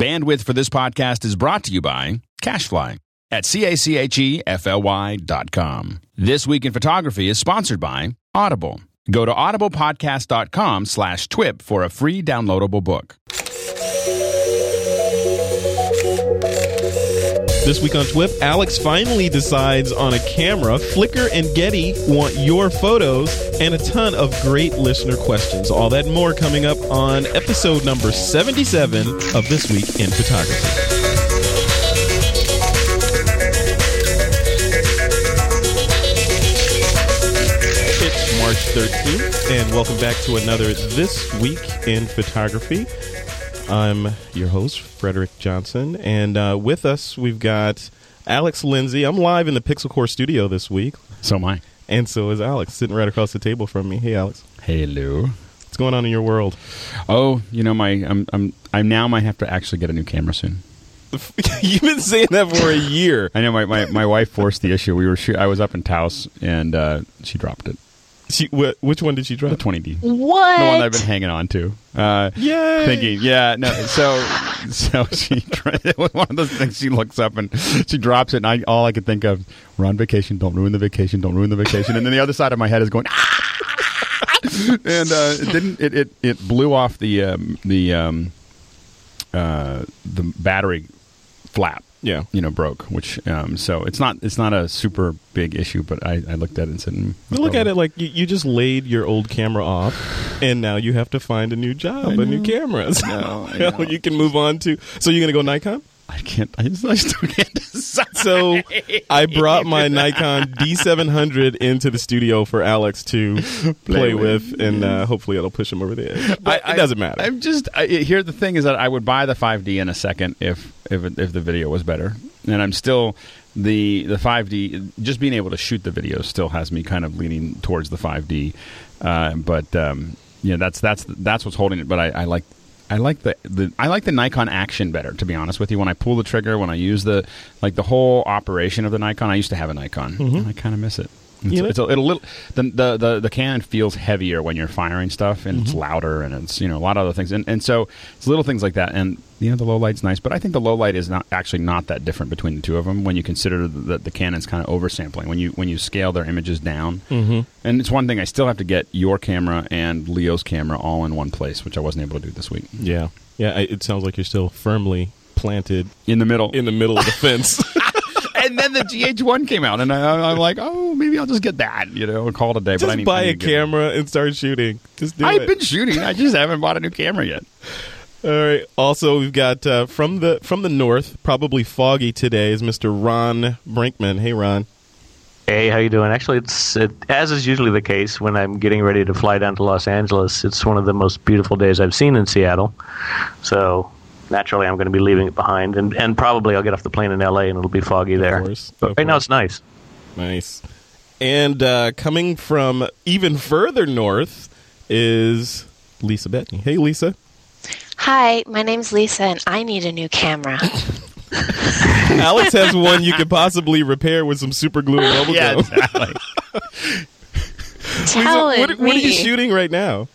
Bandwidth for this podcast is brought to you by Cachefly at C-A-C-H-E-F-L-Y dot com. This Week in Photography is sponsored by Audible. Go to audiblepodcast.com slash twip for a free downloadable book. This week on TWIP, Alex finally decides on a camera. Flickr and Getty want your photos and a ton of great listener questions. All that and more coming up on episode number 77 of This Week in Photography. It's March 13th, and welcome back to another This Week in Photography. I'm your host, Frederick Johnson, and uh, with us we've got Alex Lindsay. I'm live in the Pixel Corps studio this week, So am I. and so is Alex, sitting right across the table from me. Hey, Alex, Hello. what's going on in your world? Oh, you know, my I'm I'm I now might have to actually get a new camera soon. You've been saying that for a year. I know my, my, my wife forced the issue. We were shoo- I was up in Taos and uh, she dropped it. She, wh- which one did she drop? The 20D. What? The one I've been hanging on to. Uh, Yay! thinking, yeah, no. So, so she tried, it was one of those things. She looks up and she drops it, and I all I could think of: we're on vacation. Don't ruin the vacation. Don't ruin the vacation. And then the other side of my head is going, "Ah!" and uh, it didn't. It, it it blew off the um, the um, uh, the battery flap. Yeah. You know, broke. Which um, so it's not it's not a super big issue, but I, I looked at it and said, mm, You look at it like you, you just laid your old camera off, and now you have to find a new job, I a new know. camera. So know, I know. you can move on to. So you're gonna go Nikon? I can't. I, just, I still can't decide. So I brought my Nikon D700 into the studio for Alex to play, with. with, and uh, hopefully it'll push him over the edge. But I- it doesn't matter. I'm just I, here. The thing is that I would buy the 5D in a second if if if the video was better, and I'm still the the 5D. Just being able to shoot the video still has me kind of leaning towards the 5D. Uh, but um, yeah, that's that's that's what's holding it. But I, I like. I like the, the I like the Nikon action better, to be honest with you. When I pull the trigger, when I use the like the whole operation of the Nikon, I used to have a Nikon. and I kind of miss it. It's, it's a, a little the, the the the Canon feels heavier when you're firing stuff, and it's louder, and it's you know a lot of other things, and and so it's little things like that. And you know the low light's nice, but I think the low light is not actually not that different between the two of them when you consider that the Canon's kind of oversampling when you when you scale their images down. Mhm. And it's one thing I still have to get your camera and Leo's camera all in one place, which I wasn't able to do this week. yeah, yeah. I, it sounds like you're still firmly planted In the middle, in the middle of the fence. And then the GH1 came out, and I, I'm like, oh, maybe I'll just get that, you know, call it a day. but I Just need, buy I a need to get- camera and start shooting. Just do I've it. been shooting. I just haven't bought a new camera yet. All right. Also, we've got uh, from the from the north, probably foggy today, is Mr. Ron Brinkman. Hey, Ron. Hey, how you doing? Actually, it's it, as is usually the case when I'm getting ready to fly down to Los Angeles. It's one of the most beautiful days I've seen in Seattle. So naturally, I'm going to be leaving it behind, and and probably I'll get off the plane in LA and it'll be foggy there. course, But of right now it's nice. Nice. And uh, coming from even further north is Lisa Bettany. Hey, Lisa. Hi, my name's Lisa, and I need a new camera. Alex has one you could possibly repair with some super glue and bubble Yeah, gum. exactly. Lisa, what, what are you shooting right now?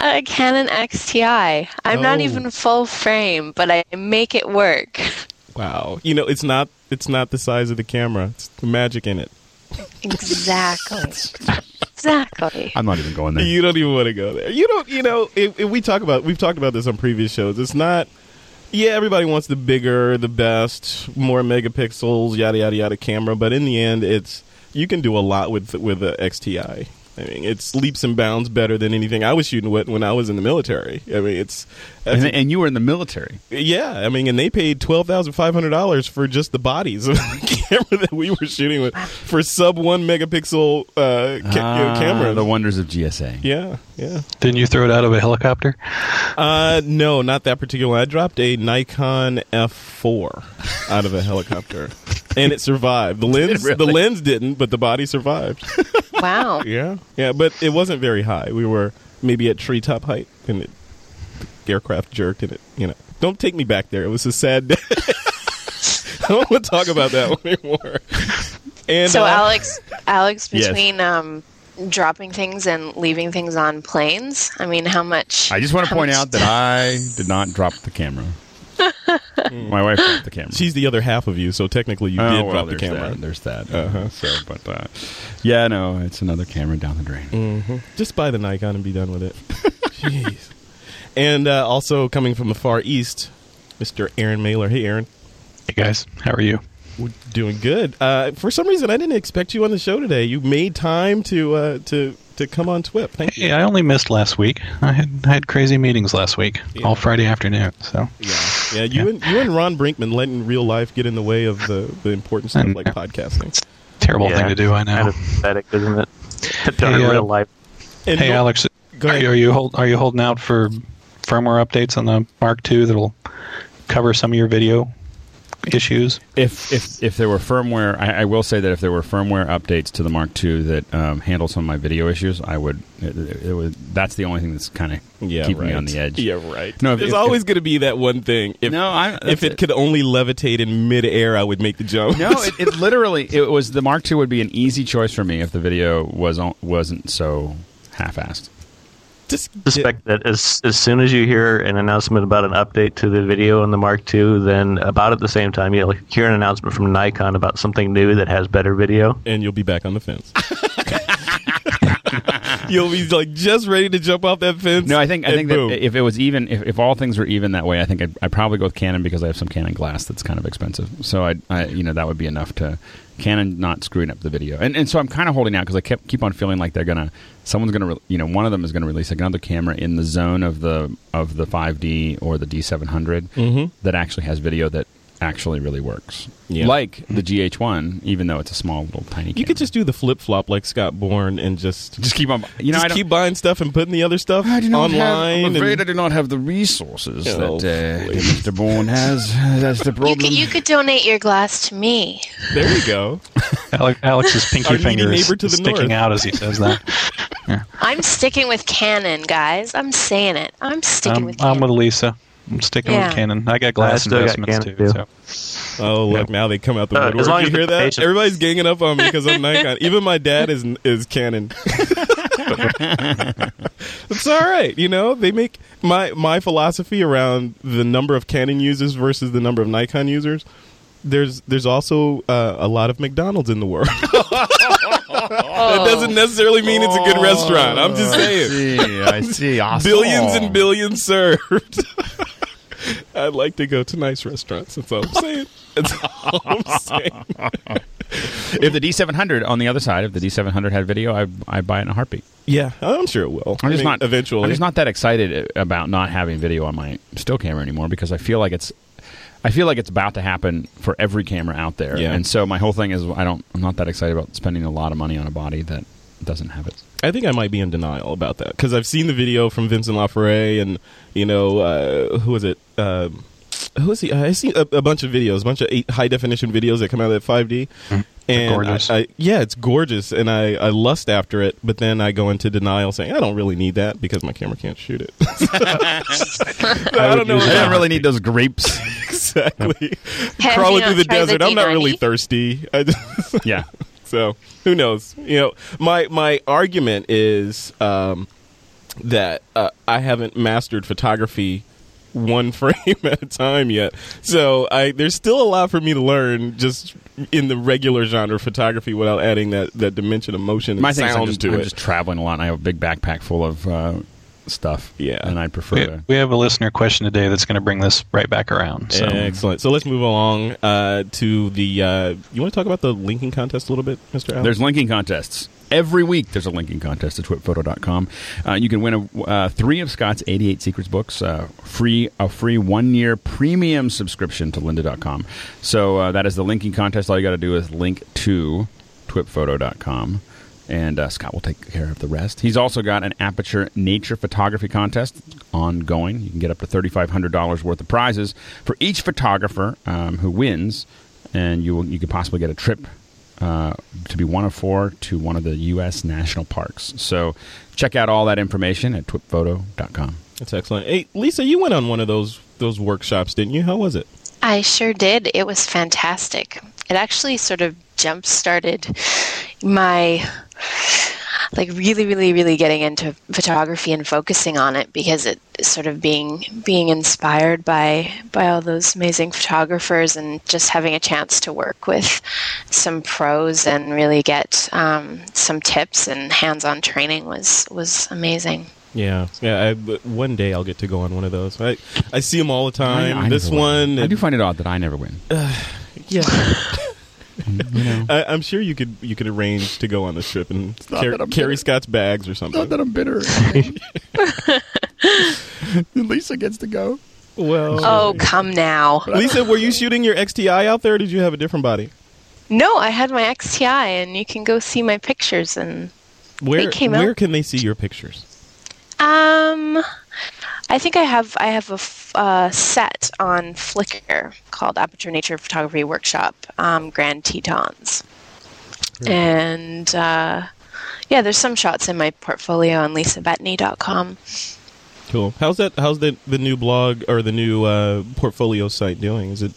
A Canon XTI. I'm not Oh. even full frame, but I make it work. Wow. You know, it's not it's not the size of the camera. It's the magic in it. Exactly. exactly. I'm not even going there. You don't even want to go there. You don't. You know, if, if we talk about, we've talked about this on previous shows. It's not. Yeah, everybody wants the bigger, the best, more megapixels, yada yada yada camera. But in the end, it's you can do a lot with with the XTI. I mean, it's leaps and bounds better than anything I was shooting with when I was in the military. I mean, it's that's and, and you were in the military. yeah, I mean, and they paid twelve thousand five hundred dollars for just the bodies of the camera that we were shooting with for sub one megapixel uh, ca- you know, Ah, camera. The wonders of GSA. yeah, yeah. Didn't you throw it out of a helicopter? Uh, no, not that particular one. I dropped a Nikon F4 out of a helicopter, and it survived. The lens, really? the lens didn't, but the body survived. Wow. yeah, yeah, but it wasn't very high. We were maybe at treetop height, and it, the aircraft jerked, and it, you know, don't take me back there. It was a sad day. I don't want to talk about that one anymore. And So, uh, Alex, Alex, Yes. between um, dropping things and leaving things on planes, I mean, how much? I just want to point much- out that I did not drop the camera. My wife dropped the camera. She's the other half of you, so technically you Oh, did well, drop the camera. That, there's that. Uh-huh. So, but uh, yeah, no, it's another camera down the drain. hmm Just buy the Nikon and be done with it. Jeez. And uh, also coming from the far east, Mr. Aaron Mahler. Hey, Aaron. Hey guys, how are you? We're doing good. Uh, for some reason, I didn't expect you on the show today. You made time to uh, to to come on Twip. Thank you. Hey, I only missed last week. I had I had crazy meetings last week, Yeah. all Friday afternoon. So Yeah, yeah. You Yeah. and you and Ron Brinkman letting real life get in the way of the the important stuff like podcasting. terrible Yeah, thing to do. I know. Kind of pathetic, isn't it? Done Hey, in uh, real life. And hey no- Alex, Go are ahead. you, are you hold, are you holding out for firmware updates on the Mark II that'll cover some of your video issues? If if if there were firmware, I, I will say that if there were firmware updates to the Mark II that um, handle some of my video issues, I would. It, it would. That's the only thing that's kind of yeah, keeping right. me on the edge. Yeah, right. No, if- there's if- always going to be that one thing. If, no, I, if that's it, could only levitate in midair, I would make the jump. No, it, it literally it was the Mark II would be an easy choice for me if the video was on, wasn't so half-assed. Just suspect that as as soon as you hear an announcement about an update to the video on the Mark II, then about at the same time you'll hear an announcement from Nikon about something new that has better video. and you'll be back on the fence. you'll be like just ready to jump off that fence. No, I think I think boom. that if it was even, if, if all things were even that way, I think I'd, I'd probably go with Canon because I have some Canon glass that's kind of expensive. So I, I you know, that would be enough to Canon not screwing up the video. And and so I'm kind of holding out because I kept keep on feeling like they're gonna, someone's gonna, re- you know, one of them is gonna release another camera in the zone of the of the 5D or the D700 Mhm. that actually has video that actually really works. Yeah. Like the GH1, even though it's a small little tiny. you camera. could just do the flip flop like Scott Bourne and just just keep on. You know, just I don't, keep buying stuff and putting the other stuff I do not have, online. I'm afraid and- I do not have the resources Oh, that uh. Mr. Bourne has. That's the You problem. could, you could donate your glass to me. there you go. Alex's pinky Our needy finger is to the sticking north. out as he says that. I'm sticking with Canon, guys. I'm saying it. I'm sticking I'm, with I'm with Lisa. I'm sticking Yeah. with Canon. I got glass still investments Canon, too. too. So. Oh look, Yep. now they come out the Uh, woodwork. as long you as the hear that? patient- Everybody's ganging up on me because I'm Nikon. Even my dad is is Canon. it's all right, you know. They make my my philosophy around the number of Canon users versus the number of Nikon users. There's there's also uh, a lot of McDonald's in the world. that doesn't necessarily mean it's a good restaurant. I'm just saying. see. I see. Awesome. Billions and billions served. I'd like to go to nice restaurants. That's all I'm saying. That's all I'm saying. If the D700 on the other side, if the D700 had video, I I buy it in a heartbeat. Yeah, I'm sure it will. I'm I just mean, not eventually. I'm just not that excited about not having video on my still camera anymore because I feel like it's. I feel like it's about to happen for every camera out there, Yeah. and so my whole thing is I don't. I'm not that excited about spending a lot of money on a body that doesn't have it. I think I might be in denial about that because I've seen the video from Vincent Laforet and you know uh, who is it? Uh, who is he? I see a, a bunch of videos, a bunch of eight, high definition videos that come out at 5D. And gorgeous. I, I, yeah, it's gorgeous, and I, I lust after it. But then I go into denial, saying I don't really need that because my camera can't shoot it. I, don't know. I don't really need those grapes. exactly. Have Crawling through the not tried the desert. I'm not really thirsty. I just, yeah. so who knows? You know, my my argument is um, that uh, I haven't mastered photography one frame at a time yet. So I there's still a lot for me to learn just in the regular genre of photography without adding that, that dimension of motion and My thing is I'm just, to I'm it. just traveling a lot, and I have a big backpack full of uh, stuff. Yeah. and I prefer We, to. we have a listener question today that's going to bring this right back around. So. Excellent. So let's move along uh, to the. Uh, you want to talk about the linking contest a little bit, Mr. Allen? There's linking contests. Every week there's a linking contest at twitphoto.com. Uh, you can win a, uh, three of Scott's 88 Secrets books, uh, free a free one year premium subscription to lynda.com. So uh, that is the linking contest. All you got to do is link to twitphoto.com. And uh, Scott will take care of the rest. He's also got an Aperture Nature Photography Contest ongoing. You can get up to $3,500 worth of prizes for each photographer um, who wins, and you will, you could possibly get a trip uh, to be one of four to one of the U.S. national parks. So check out all that information at twitphoto.com. That's excellent. Hey, Lisa, you went on one of those those workshops, didn't you? How was it? I sure did. It was fantastic. It actually sort of jump started my like really, really, really getting into photography and focusing on it because it sort of being being inspired by by all those amazing photographers and just having a chance to work with some pros and really get um, some tips and hands-on training was was amazing. Yeah, yeah. I, but one day I'll get to go on one of those. I I see them all the time. I- I this never win. one, I do find it odd that I never win. yeah. You know, I, I'm sure you could you could arrange to go on this trip and car- carry bitter. Scott's bags or something. not that I'm bitter. Lisa gets to go. Well, Oh, come now. Lisa, were you shooting your XTI out there? or Did you have a different body? No, I had my XTI, and you can go see my pictures. And Where came where out- can they see your pictures? um, I think I have I have a f- uh, set on Flickr called Aperture Nature Photography Workshop um, Grand Tetons, and uh, yeah, there's some shots in my portfolio on lisabettany.com. Cool. How's that? How's the the new blog or the new uh, portfolio site doing? Is it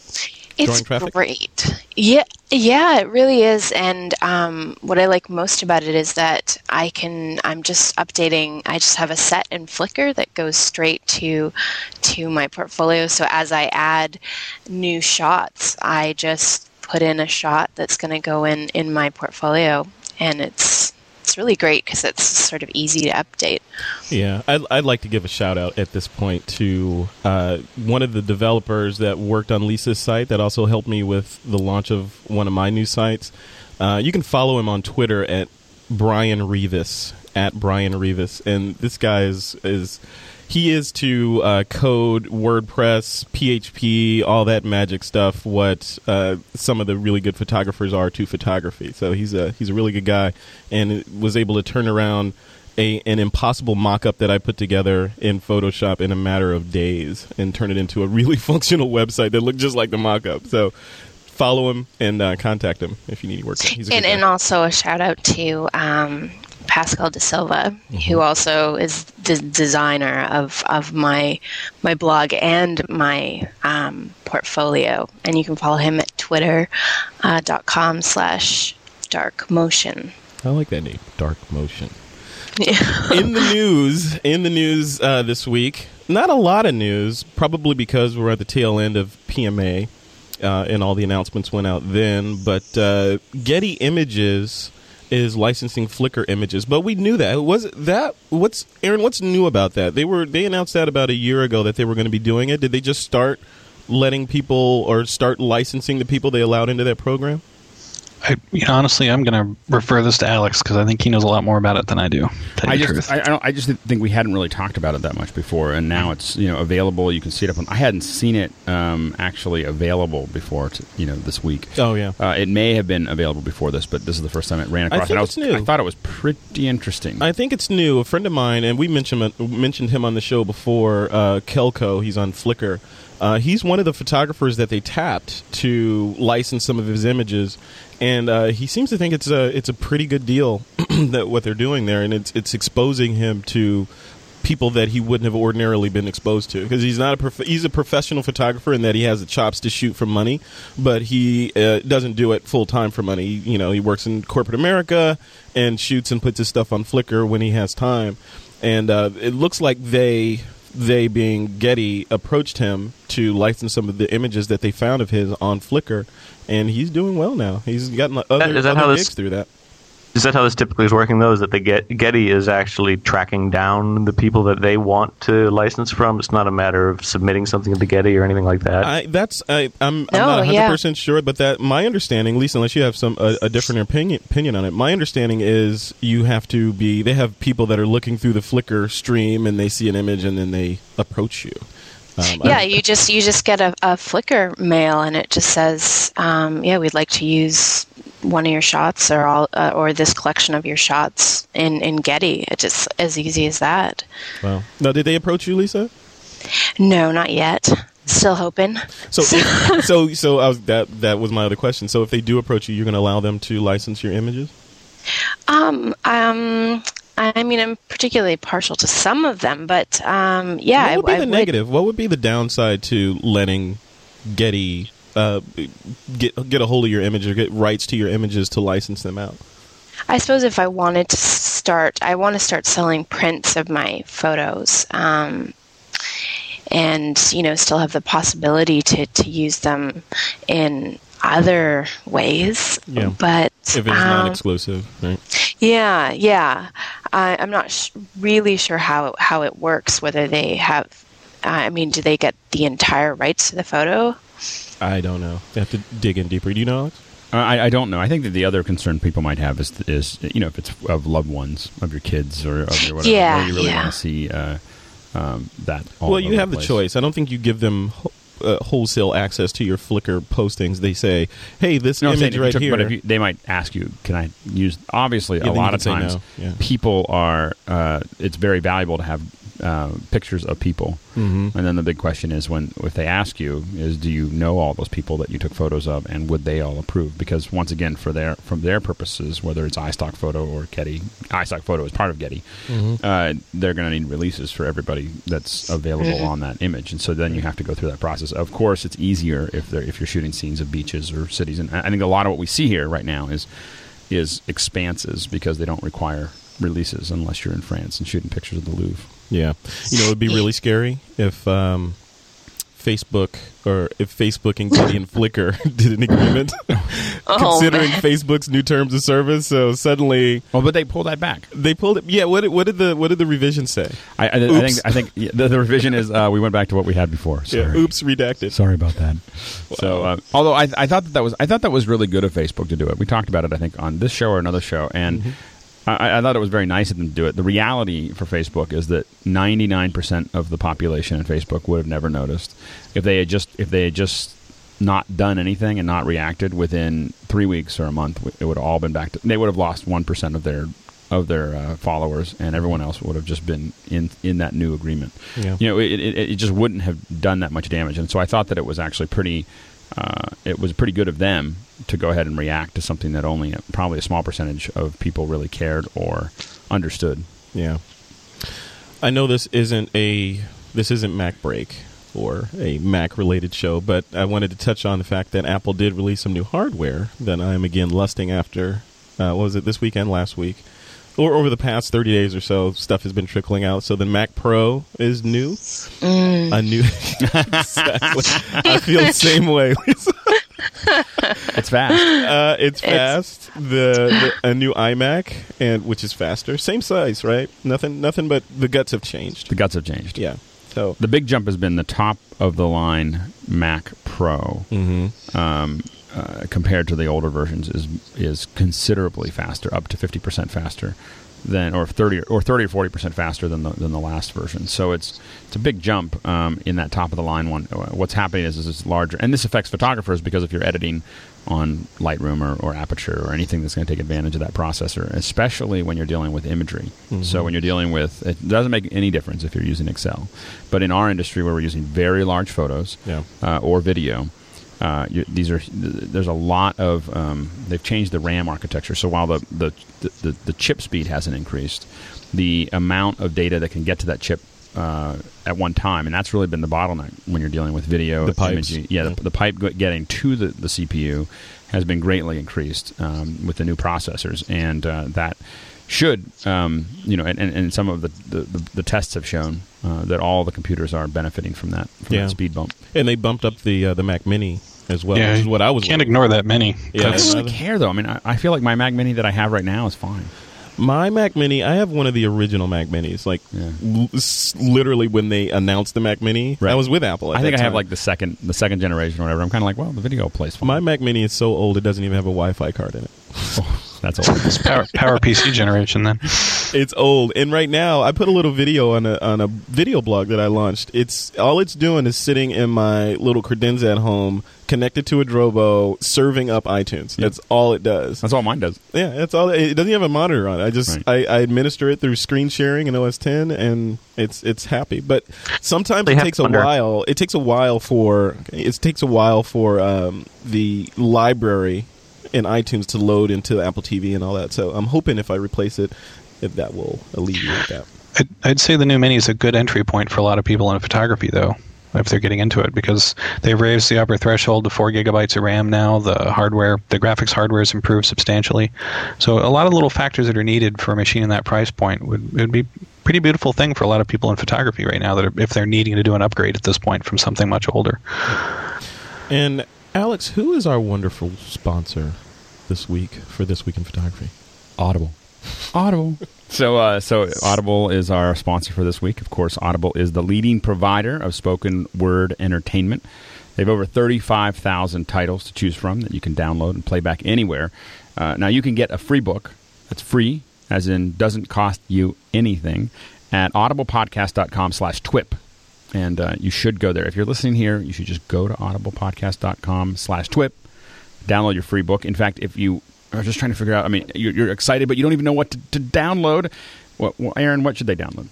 It's great. Yeah, yeah, it really is. And um, what I like most about it is that I can. I'm just updating. I just have a set in Flickr that goes straight to to my portfolio. So as I add new shots, I just put in a shot that's going to go in in my portfolio, and it's it's really great because it's sort of easy to update. Yeah, I'd, I'd like to give a shout out at this point to uh, one of the developers that worked on Lisa's site that also helped me with the launch of one of my new sites. Uh, you can follow him on Twitter at Brian Revis at Brian Revis, and this guy is is he is to uh, code WordPress, PHP, all that magic stuff. What uh, some of the really good photographers are to photography. So he's a he's a really good guy, and was able to turn around a an impossible mock-up that I put together in Photoshop in a matter of days and turn it into a really functional website that looked just like the mock-up. So follow him and uh, contact him if you need work. He's a and, and also a shout out to um, Pascal De Silva, who also is the designer of, of my my blog and my um, portfolio. And you can follow him at twitter uh, dot com slash dark motion. I like that name, Dark Motion. in the news, in the news uh, this week, not a lot of news. Probably because we're at the tail end of PMA, uh, and all the announcements went out then. But uh, Getty Images is licensing Flickr images, but we knew that. Was that what's Aaron? What's new about that? They were they announced that about a year ago that they were going to be doing it. Did they just start letting people or start licensing the people they allowed into that program? I, you know, honestly, I'm going to refer this to Alex because I think he knows a lot more about it than I do. I just. I, I, don't, I just think we hadn't really talked about it that much before, and now it's you know available. You can see it up on. I hadn't seen it um, actually available before, to, you know, this week. Oh yeah. Uh, it may have been available before this, but this is the first time it ran across. I think and I it's was, new. I thought it was pretty interesting. I think it's new. A friend of mine, and we mentioned mentioned him on the show before. Uh, Kelco, he's on Flickr. Uh, he's one of the photographers that they tapped to license some of his images, and uh, he seems to think it's a it's a pretty good deal that what they're doing there, and it's it's exposing him to people that he wouldn't have ordinarily been exposed to. Because he's not a prof- he's a professional photographer in that he has the chops to shoot for money, but he uh, doesn't do it full time for money. You know, he works in corporate America and shoots and puts his stuff on Flickr when he has time, and uh, it looks like they they being Getty approached him to license some of the images that they found of his on Flickr, and he's doing well now. He's gotten other, is that other gigs this- through that. Is that how this typically is working, though? Is that the Get- Getty is actually tracking down the people that they want to license from? It's not a matter of submitting something to the Getty or anything like that. I, that's I, I'm, I'm No, not 100 yeah. percent sure, but that my understanding, Lisa, unless you have some a, a different opinion opinion on it, my understanding is you have to be. They have people that are looking through the Flickr stream and they see an image and then they approach you. Um, Yeah, I- you just you just get a, a Flickr mail, and it just says, um, "Yeah, we'd like to use one of your shots, or all, uh, or this collection of your shots in in Getty." It's just as easy as that. Wow. Now, did they approach you, Lisa? No, not yet. Still hoping. So, if, so, so I was, that that was my other question. So, if they do approach you, you're going to allow them to license your images? Um, um, I mean, I'm particularly partial to some of them, but um, yeah, what would be I, I the negative? What would be the downside to letting Getty uh, get get a hold of your image or get rights to your images to license them out? I suppose if I wanted to start. I want to start selling prints of my photos. Um, and you know still have the possibility to, to use them in other ways Yeah. but If it's um, non-exclusive, right? yeah yeah I, i'm not sh- really sure how how it works whether they have uh, i mean do they get the entire rights to the photo I don't know. You have to dig in deeper. Do you know, Alex? Uh, I, I don't know. I think that the other concern people might have is, is you know, if it's of loved ones, of your kids, or of your whatever, Yeah, where you really yeah. want to see uh, um, that. All well, over you have the place. choice. I don't think you give them wh- uh, wholesale access to your Flickr postings. They say, "Hey, this No, I'm saying image right took- here." But if you, they might ask you, can I use? Obviously, Yeah, a lot of times no. Yeah. people are. Uh, it's very valuable to have uh, pictures of people, Mhm. and then the big question is when if they ask you is do you know all those people that you took photos of, and would they all approve? Because once again, for their from their purposes, whether it's iStock Photo or Getty, iStock Photo is part of Getty. Uh, they're going to need releases for everybody that's available on that image, and so then you have to go through that process. Of course, it's easier if they're if you're shooting scenes of beaches or cities, and I think a lot of what we see here right now is is expanses because they don't require releases unless you're in France and shooting pictures of the Louvre. Yeah, you know, it'd be really scary if um, Facebook or if Facebook and Getty and Flickr did an agreement, Oh, considering man. Facebook's new terms of service. So suddenly Well, but they pulled that back. they pulled it. Yeah, what did, what did the what did the revision say? I, I, I think I think the, the revision is uh, we went back to what we had before. Sorry. Yeah, oops, redacted. Sorry about that. So, uh, although I, I thought that that was I thought that was really good of Facebook to do it. We talked about it, I think, on this show or another show, and I, I thought it was very nice of them to do it. The reality for Facebook is that ninety nine percent of the population in Facebook would have never noticed if they had just if they had just not done anything and not reacted within three weeks or a month. It would have all been back to. They would have lost one percent of their of their uh, followers, and everyone else would have just been in in that new agreement Yeah. you know, it, it, it just wouldn't have done that much damage. And so I thought that it was actually pretty, uh, it was pretty good of them to go ahead and react to something that only probably a small percentage of people really cared or understood. Yeah. I know this isn't a this isn't Mac Break or a Mac related show, but I wanted to touch on the fact that Apple did release some new hardware that I am again lusting after. Uh, what was it this weekend? Last week, or over the past thirty days or so, stuff has been trickling out. So the Mac Pro is new. A new. exactly. I feel the same way. It's fast. Uh, it's fast. The, the a new iMac and which is faster, same size, right? Nothing, nothing but the guts have changed. the guts have changed. Yeah. So. The big jump has been the top of the line Mac Pro. Mm-hmm. um, uh, compared to the older versions is is considerably faster, up to fifty percent faster than, or thirty or thirty or forty percent faster than the than the last version. So it's it's a big jump um, in that top of the line one. Uh, What's happening is, is it's larger, and this affects photographers because if you're editing on Lightroom or, or Aperture or anything that's going to take advantage of that processor, especially when you're dealing with imagery. So when you're dealing with, it doesn't make any difference if you're using Excel, but in our industry where we're using very large photos, Yeah. uh, or video. Uh, these are there's a lot of um, they've changed the RAM architecture. So while the, the the the chip speed hasn't increased, the amount of data that can get to that chip uh, at one time, and that's really been the bottleneck when you're dealing with video. The pipes. imaging. yeah, the, the pipe getting to the, the CPU has been greatly increased um, with the new processors, and uh, that should um, you know, and, and, some of the, the, the, the tests have shown uh, that all the computers are benefiting from that from Yeah. that speed bump. And they bumped up the uh, the Mac Mini as well, yeah, which is what I was. Can't wondering. ignore that many. Yeah, I don't really care though. I mean, I, I feel like my Mac Mini that I have right now is fine. My Mac Mini, I have one of the original Mac Minis. Like Yeah. l- s- literally when they announced the Mac Mini, Right. I was with Apple. At I think that I have like the second the second generation or whatever. I'm kind of like, well, the video plays fine. my Mac Mini is so old it doesn't even have a Wi-Fi card in it. Oh. That's old. It's power, power PC generation then. It's old, and right now I put a little video on a on a video blog that I launched. It's all it's doing is sitting in my little credenza at home, connected to a Drobo, serving up iTunes. That's all it does. That's all mine does. Yeah, that's all. It doesn't even have a monitor on it. I just Right. I, I administer it through screen sharing in OS 10, and it's it's happy. But sometimes They it takes a under- while. It takes a while for it takes a while for um, the library in iTunes to load into Apple TV and all that. So I'm hoping if I replace it, if that will alleviate that. I'd, I'd say the new Mini is a good entry point for a lot of people in photography, though. if they're getting into it because they've raised the upper threshold to four gigabytes of RAM now. The hardware, the graphics hardware has improved substantially. So a lot of little factors that are needed for a machine in that price point would would be pretty beautiful thing for a lot of people in photography right now that are, if they're needing to do an upgrade at this point from something much older. And Alex, who is our wonderful sponsor this week for this week in photography? Audible. Audible. So, uh, so Audible is our sponsor for this week. Of course, Audible is the leading provider of spoken word entertainment. They have over 35,000 titles to choose from that you can download and play back anywhere. Uh, now, you can get a free book that's free, as in doesn't cost you anything, at audiblepodcast.com slash twip. And uh, you should go there. If you're listening here, you should just go to audiblepodcast.com slash twip, download your free book. In fact, if you are just trying to figure out, I mean, you're, you're excited, but you don't even know what to, to download, well, Aaron, what should they download?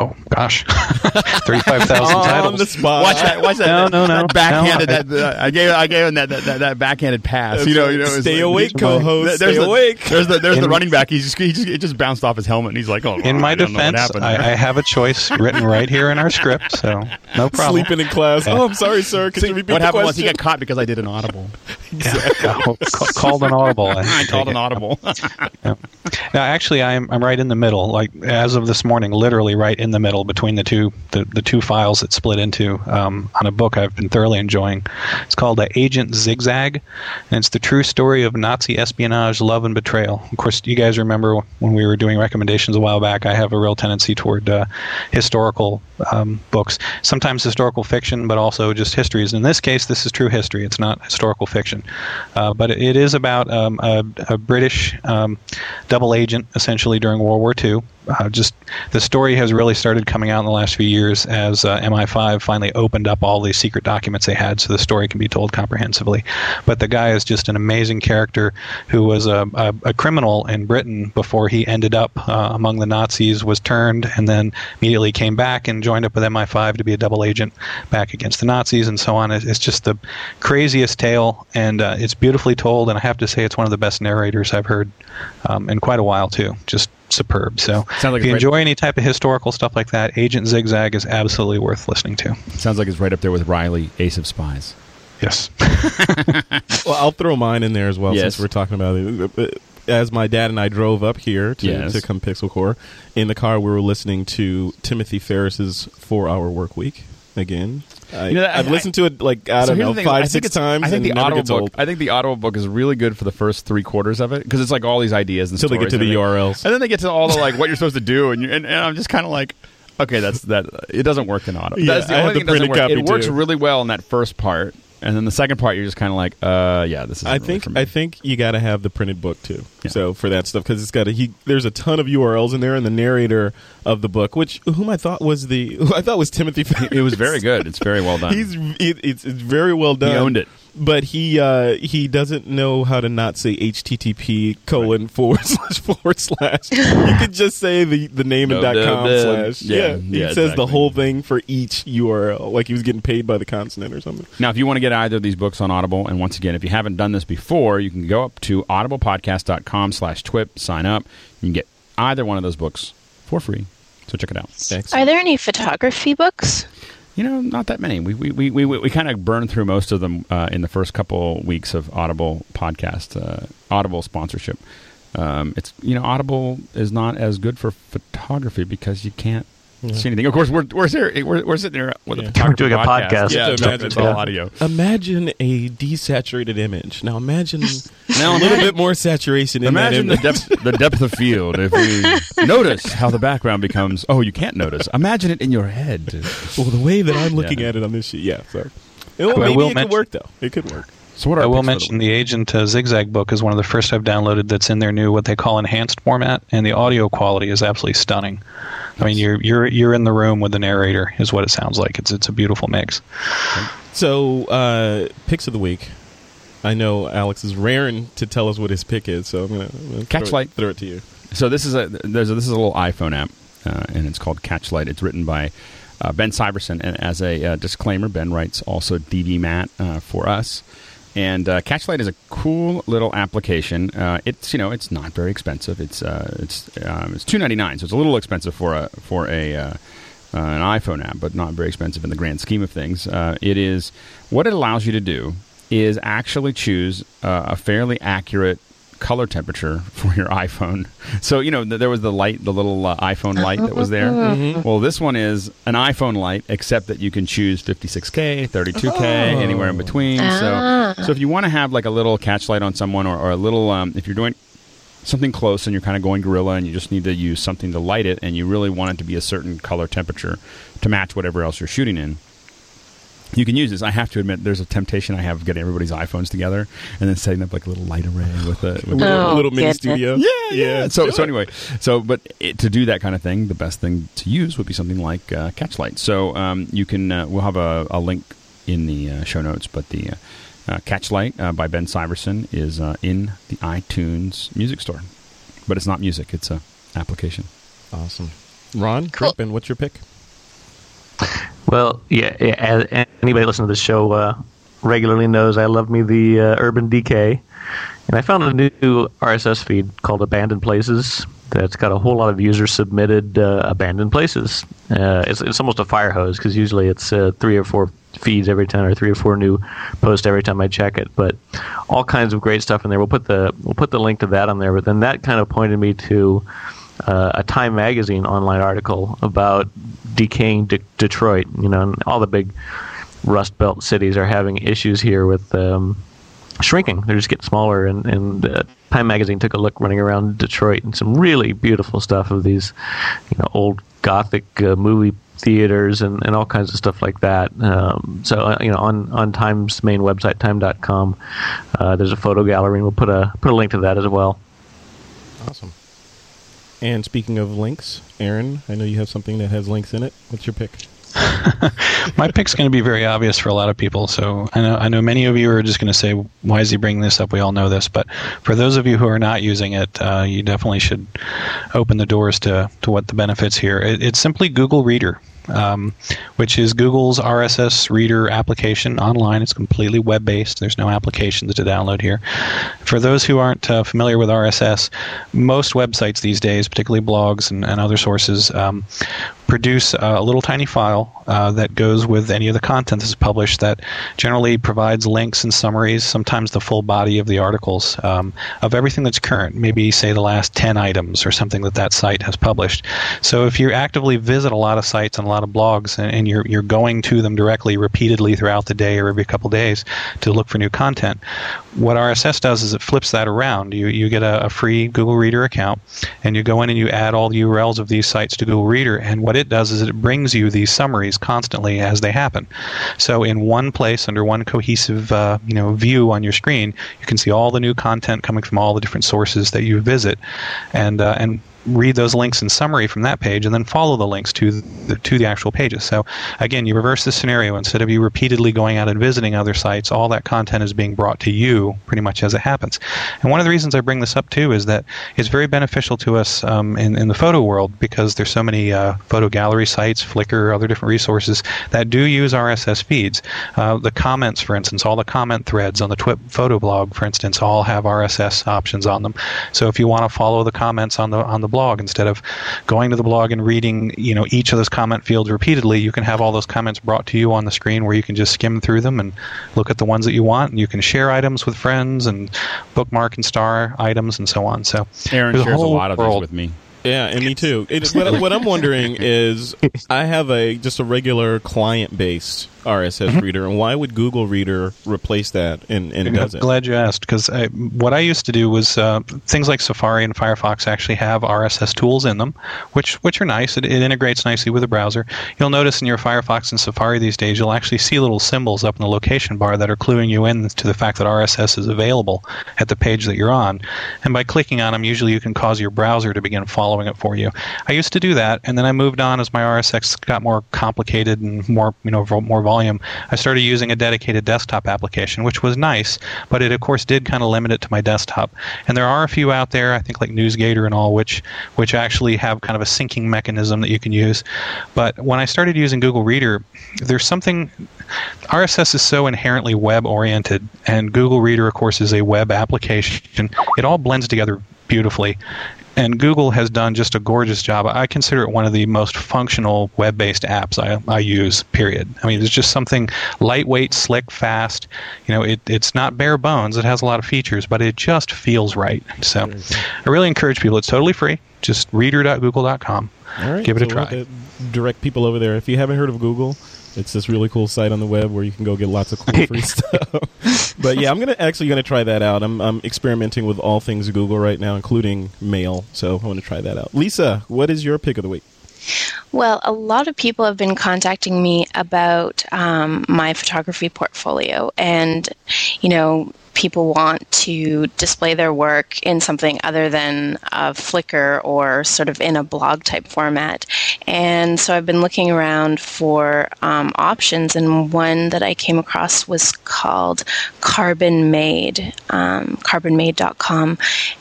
Oh gosh, thirty-five thousand On titles. the spot. Watch that! Watch that! No, no, no. That backhanded. No, I- that, I gave. I gave him that that, that, that backhanded pass. you know. You know. Stay like- awake, Well, co-host. There's Stay the, awake. There's the there's the running back. He's just, he just it just bounced off his helmet, and he's like, "Oh, In my I don't know what defense, I. I have a choice written right here in our script, so no problem. Sleeping in class. Oh, I'm sorry, sir. Could you repeat what the happened was he got caught because I did an audible. Yeah, ca- ca- called an audible. I take called it. an audible. Now, actually, I'm I'm right in the middle. Like as of this morning, literally right in the middle between the two the, the two files that split into um, on a book I've been thoroughly enjoying. It's called uh, Agent Zigzag, and it's the true story of Nazi espionage, love, and betrayal. Of course, you guys remember when we were doing recommendations a while back. I have a real tendency toward uh, historical um, books, sometimes historical fiction, but also just histories. In this case, this is true history. It's not historical fiction, uh, but it is about um, a, a British um, double agent essentially during World War II. Uh, just the story has really started coming out in the last few years as uh, MI5 finally opened up all these secret documents they had, so the story can be told comprehensively. But the guy is just an amazing character who was a, a, a criminal in Britain before he ended up uh, among the Nazis, was turned, and then immediately came back and joined up with MI5 to be a double agent back against the Nazis and so on. It's just the craziest tale, and uh, it's beautifully told. And I have to say, it's one of the best narrators I've heard um, in quite a while too. Just superb. So like if you it's right- enjoy any type of historical stuff like that, Agent Zigzag is absolutely worth listening to. Sounds like it's right up there with Reilly, Ace of Spies. Yes. Well, I'll throw mine in there as well Yes. since we're talking about it. As my dad and I drove up here to, Yes. to come Pixel Corps, in the car we were listening to Timothy Ferriss's Four Hour Work Week again. I, You know, I- have listened to it like I So don't know thing, five six times. I think the audible book. I think the audible book is really good for the first three quarters of it because it's like all these ideas and Until they get to the everything. URLs. and then they get to all the like what you're supposed to do, and, you and, and I'm just kind of like, okay, that's that. It doesn't work in audible. Yeah, that's the I only have thing the printed copy, It works too. really well in that first part, and then the second part, you're just kind of like, uh, yeah, this is. I really think. I think you got to have the printed book too. Yeah. So for that stuff because it's got a, he. There's a ton of URLs in there, and the narrator of the book, which whom I thought was the who I thought was Timothy. Ferriss. it was very good. It's very well done. He's it, it's it's very well done. he owned it. But he uh, he doesn't know how to not say HTTP colon forward slash forward slash. You could just say the the name and Dub, dot dub, com dub. slash. Yeah, Yeah, he yeah, says the whole thing for each URL, like he was getting paid by the consonant or something. Now, if you want to get either of these books on Audible, and once again, if you haven't done this before, you can go up to audiblepodcast.com slash twip, sign up. You can get either one of those books for free. So check it out. Thanks. Are there any photography books? You know, not that many. We we we, we, we kind of burned through most of them uh, in the first couple weeks of Audible podcast, uh, Audible sponsorship. Um, it's you know, Audible is not as good for photography because you can't see anything. Of course, we're we're here, we're, we're sitting here with Yeah. a photography Doing a podcast. Yeah, You have to it's, imagine it's all that. audio. Imagine a desaturated image. Now imagine Now a little bit more saturation in Imagine the that image. depth, the depth of field. If we notice how the background becomes, oh, you can't notice. Imagine it in your head. well, the way that I'm looking Yeah. at it on this sheet, yeah. So well, maybe will it could work though. It could work. So what are I will mention the the Agent uh, Zigzag book is one of the first I've downloaded that's in their new what they call enhanced format, and the audio quality is absolutely stunning. I mean, you're you're you're in the room with the narrator, is what it sounds like. It's it's a beautiful mix. So uh, picks of the week. I know Alex is raring to tell us what his pick is, so I'm gonna, I'm gonna throw, Catchlight. it, throw it to you. So this is a there's a, this is a little iPhone app, uh, and it's called Catchlight. It's written by uh, Ben Syverson, and as a uh, disclaimer, Ben writes also dvMatte uh, for us. And uh, Catchlight is a cool little application. Uh, it's you know it's not very expensive. It's uh, it's um, it's two ninety nine, so it's a little expensive for a for a uh, uh, an iPhone app, but not very expensive in the grand scheme of things. Uh, it is what it allows you to do is actually choose uh, a fairly accurate color temperature for your iPhone. So you know th- there was the light, the little uh, iPhone light that was there. Well, this one is an iPhone light, except that you can choose 56k, 32k, anywhere in between. Ah. So, so if you want to have like a little catch light on someone, or, or a little, um, if you're doing something close and you're kind of going gorilla and you just need to use something to light it and you really want it to be a certain color temperature to match whatever else you're shooting in you can use this. I have to admit, there's a temptation I have of getting everybody's iPhones together and then setting up like a little light array with a, with a little, Oh, mini studio. yeah, yeah. So, so anyway, so but it, to do that kind of thing, the best thing to use would be something like uh, Catchlight. So um, you can uh, we'll have a, a link in the uh, show notes, but the uh, uh, Catchlight uh, by Ben Syverson is uh, in the iTunes Music Store, but it's not music; it's a application. Awesome. Ron, Cool. Crippen, what's your pick? Well, yeah, yeah anybody listening to this show uh, regularly knows I love me the uh, Urban Decay. And I found a new RSS feed called Abandoned Places that's got a whole lot of user submitted uh, abandoned places. Uh, it's, it's almost a fire hose because usually it's uh, three or four feeds every time or three or four new posts every time I check it. But all kinds of great stuff in there. We'll put the we'll put the link to that on there. But then that kind of pointed me to uh, a Time Magazine online article about decaying De- Detroit. You know, all the big Rust Belt cities are having issues here with um, shrinking. They're just getting smaller. And, and uh, Time Magazine took a look running around Detroit and some really beautiful stuff of these, you know, old Gothic uh, movie theaters and, and all kinds of stuff like that. Um, so uh, you know, on on Time's main website, time.com, uh, there's a photo gallery, and we'll put a put a link to that as well. Awesome. And speaking of links, Aaron, I know you have something that has links in it. What's your pick? My pick's going to be very obvious for a lot of people. So I know I know many of you are just going to say, "Why is he bringing this up?" We all know this, but for those of you who are not using it, uh, you definitely should open the doors to to what the benefits here. It, it's simply Google Reader. Um, which is Google's RSS reader application online. It's completely web based. There's no applications to download here. For those who aren't uh, familiar with RSS, most websites these days, particularly blogs and, and other sources, um, produce a little tiny file uh, that goes with any of the content that's published that generally provides links and summaries, sometimes the full body of the articles um, of everything that's current, maybe say the last 10 items or something that that site has published. So if you actively visit a lot of sites and a lot of blogs and, and you're, you're going to them directly repeatedly throughout the day or every couple days to look for new content, what RSS does is it flips that around. You, you get a, a free Google Reader account and you go in and you add all the URLs of these sites to Google Reader and what it does is it brings you these summaries constantly as they happen. So in one place under one cohesive uh, you know view on your screen, you can see all the new content coming from all the different sources that you visit, and uh, and read those links in summary from that page and then follow the links to the, to the actual pages. So again, you reverse the scenario. Instead of you repeatedly going out and visiting other sites, all that content is being brought to you pretty much as it happens. And one of the reasons I bring this up too is that it's very beneficial to us um, in, in the photo world because there's so many uh, photo gallery sites, Flickr, other different resources that do use RSS feeds. Uh, the comments, for instance, all the comment threads on the Twip photo blog, for instance, all have RSS options on them. So if you want to follow the comments on the on the blog instead of going to the blog and reading, you know, each of those comment fields repeatedly, you can have all those comments brought to you on the screen where you can just skim through them and look at the ones that you want, and you can share items with friends and bookmark and star items and so on. So Aaron shares a whole lot of these world. with me. Yeah, and me too. It, what, what I'm wondering is, I have a just a regular client-based RSS reader, and why would Google Reader replace that and, and does it? Glad you asked because what I used to do was uh, things like Safari and Firefox actually have RSS tools in them, which which are nice. It, it integrates nicely with the browser. You'll notice in your Firefox and Safari these days, you'll actually see little symbols up in the location bar that are cluing you in to the fact that RSS is available at the page that you're on. And by clicking on them, usually you can cause your browser to begin following it for you. I used to do that, and then I moved on as my RSS got more complicated and more you know more volume. I started using a dedicated desktop application, which was nice, but it of course did kind of limit it to my desktop. And there are a few out there, I think like NewsGator and all, which which actually have kind of a syncing mechanism that you can use. But when I started using Google Reader, there's something RSS is so inherently web oriented, and Google Reader, of course, is a web application. It all blends together beautifully. And Google has done just a gorgeous job. I consider it one of the most functional web based apps I, I use, period. I mean, it's just something lightweight, slick, fast. You know, it, it's not bare bones, it has a lot of features, but it just feels right. So mm-hmm. I really encourage people. It's totally free. Just reader.google.com. All right, Give it a so we'll try. direct people over there. If you haven't heard of Google, it's this really cool site on the web where you can go get lots of cool free stuff. but yeah, I'm gonna actually gonna try that out. I'm I'm experimenting with all things Google right now, including mail. So I want to try that out. Lisa, what is your pick of the week? Well, a lot of people have been contacting me about um, my photography portfolio, and you know, people want to display their work in something other than a Flickr or sort of in a blog type format. And so I've been looking around for um, options, and one that I came across was called Carbonmade, um, carbonmade.com.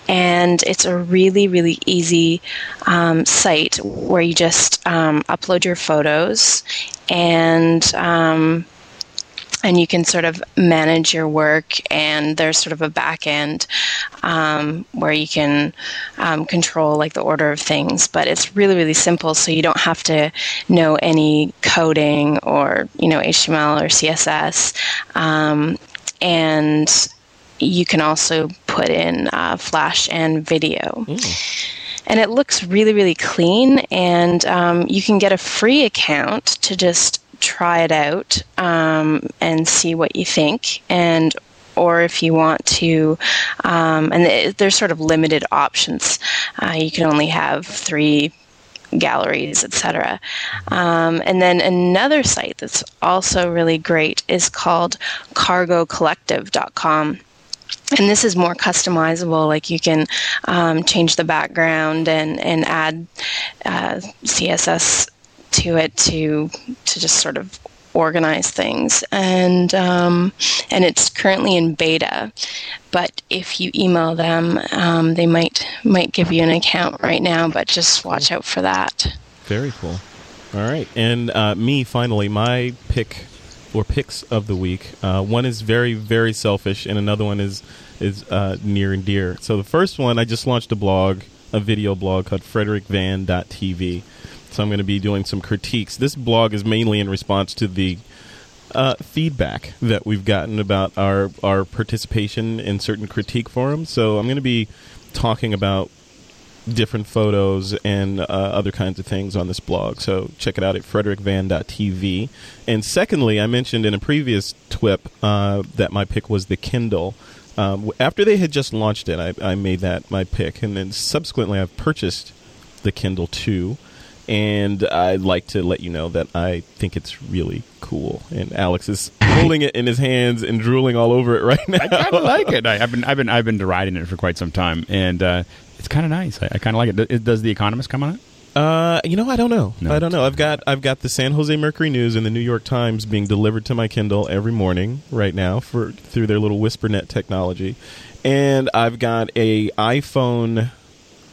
And it's a really, really easy um, site where you just um, upload your photos and um, and you can sort of manage your work and there's sort of a back end um, where you can um, control like the order of things. But it's really really simple so you don't have to know any coding or you know html or css um, and you can also put in uh, flash and video. And it looks really really clean and um, you can get a free account to just try it out um, and see what you think. And or if you want to um, and there's sort of limited options. Uh, you can only have three galleries etc um, and then another site that's also really great is called cargocollective.com and this is more customizable like you can um, change the background and, and add uh, css to it to to just sort of organize things and um, and it's currently in beta but if you email them um, they might might give you an account right now but just watch out for that Very cool. All right, and uh, me finally, my pick or picks of the week. Uh, one is very very selfish, and another one is is uh, near and dear. So the first one, I just launched a blog, a video blog called FrederickVan.tv. So I'm going to be doing some critiques. This blog is mainly in response to the uh, feedback that we've gotten about our our participation in certain critique forums. So I'm going to be talking about different photos and uh, other kinds of things on this blog. So check it out at frederickvan.tv. And secondly, I mentioned in a previous TWIP uh, that my pick was the Kindle. Um, after they had just launched it, I, I made that my pick, and then subsequently I've purchased the Kindle 2. And I'd like to let you know that I think it's really cool. And Alex is holding it in his hands and drooling all over it right now. I kind of like it. I, I've been I've been I've been deriding it for quite some time, and uh, it's kind of nice. I, I kind of like it. Does- Does the Economist come on it? Uh, you know, I don't know. No. I don't know. I've got I've got the San Jose Mercury News and the New York Times being delivered to my Kindle every morning right now for through their little WhisperNet technology, and I've got a iPhone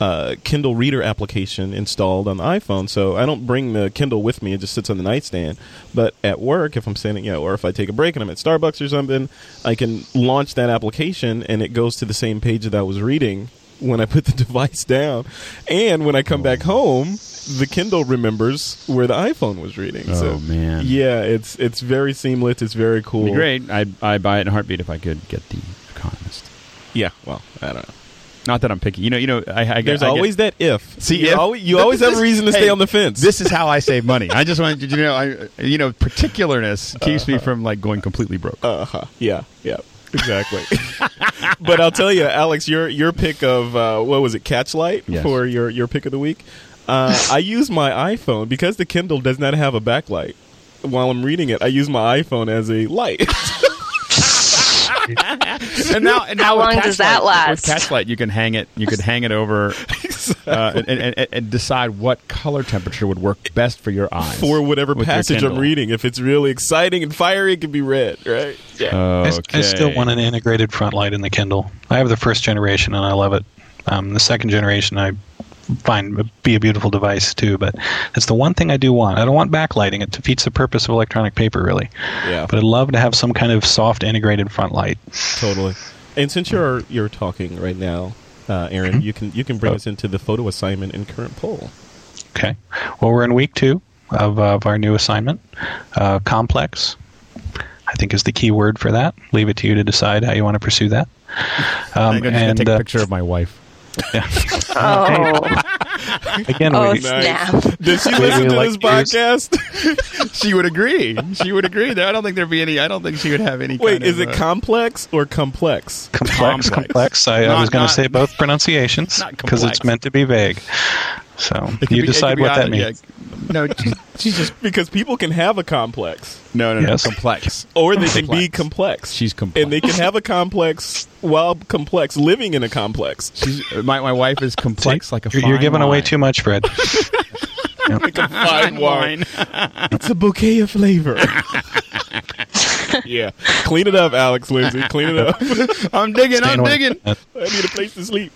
uh, Kindle Reader application installed on the iPhone, so I don't bring the Kindle with me; it just sits on the nightstand. But at work, if I'm standing, you know, or if I take a break and I'm at Starbucks or something, I can launch that application and it goes to the same page that I was reading when I put the device down, and when I come back home, the Kindle remembers where the iPhone was reading. so, Oh, man. yeah, it's it's very seamless. It's very cool. Be great. I I buy it in a heartbeat if I could get the Economist. Yeah, well, I don't know. Not that I'm picky. You know, you know. I, I There's I get- always that if. See, you if- always, you always have a reason to hey, stay on the fence. This is how I save money. I just want you know, I you know, particularness keeps me from like going completely broke. Uh huh. Yeah. Yeah. Exactly. but I'll tell you, Alex, your your pick of uh, what was it, Catchlight Yes. for your your pick of the week. Uh, I use my iPhone because the Kindle does not have a backlight. While I'm reading it, I use my iPhone as a light. and now, and now How long does that Catchlight- last? With Catchlight, you can hang it. You could hang it over uh, and, and, and, and decide what color temperature would work best for your eyes for whatever passage I'm reading. If it's really exciting and fiery, it can be red, right? Yeah. I, s- I still want an integrated front light in the Kindle. I have the first generation and I love it. Um, the second generation I would be a beautiful device too, but it's the one thing I do want. I don't want backlighting; it defeats the purpose of electronic paper, really. yeah. But I'd love to have some kind of soft integrated front light. Totally. And since you're you're talking right now, uh, Aaron, you can you can bring us into the photo assignment and current poll. Okay. Well, we're in week two of, uh, of our new assignment. Uh, complex, I think, is the key word for that. Leave it to you to decide how you want to pursue that. I'm Um, going to and take a uh, picture of my wife. Oh, again, oh we, snap! Does she listen to like this podcast? she would agree. She would agree. I don't think there'd be any. I don't think she would have any. Wait, kind is of, it uh, complex or complex? complex, complex. complex. I, I was going to say both pronunciations because it's meant to be vague. So you be- decide what that either- yeah. means. No, she's- she's just Because people can have a complex, no, no, no. Yes. Complex. or they can be Complex. complex. She's complex. and they can have a complex while complex, living in a complex. She's, my my wife is complex like a. You're, you're fine giving away too much, Fred. Like a fine wine. wine. It's a bouquet of flavor. yeah, clean it up, Alex Lindsay. Clean it up. I'm digging. Staying I'm digging. I need a place to sleep.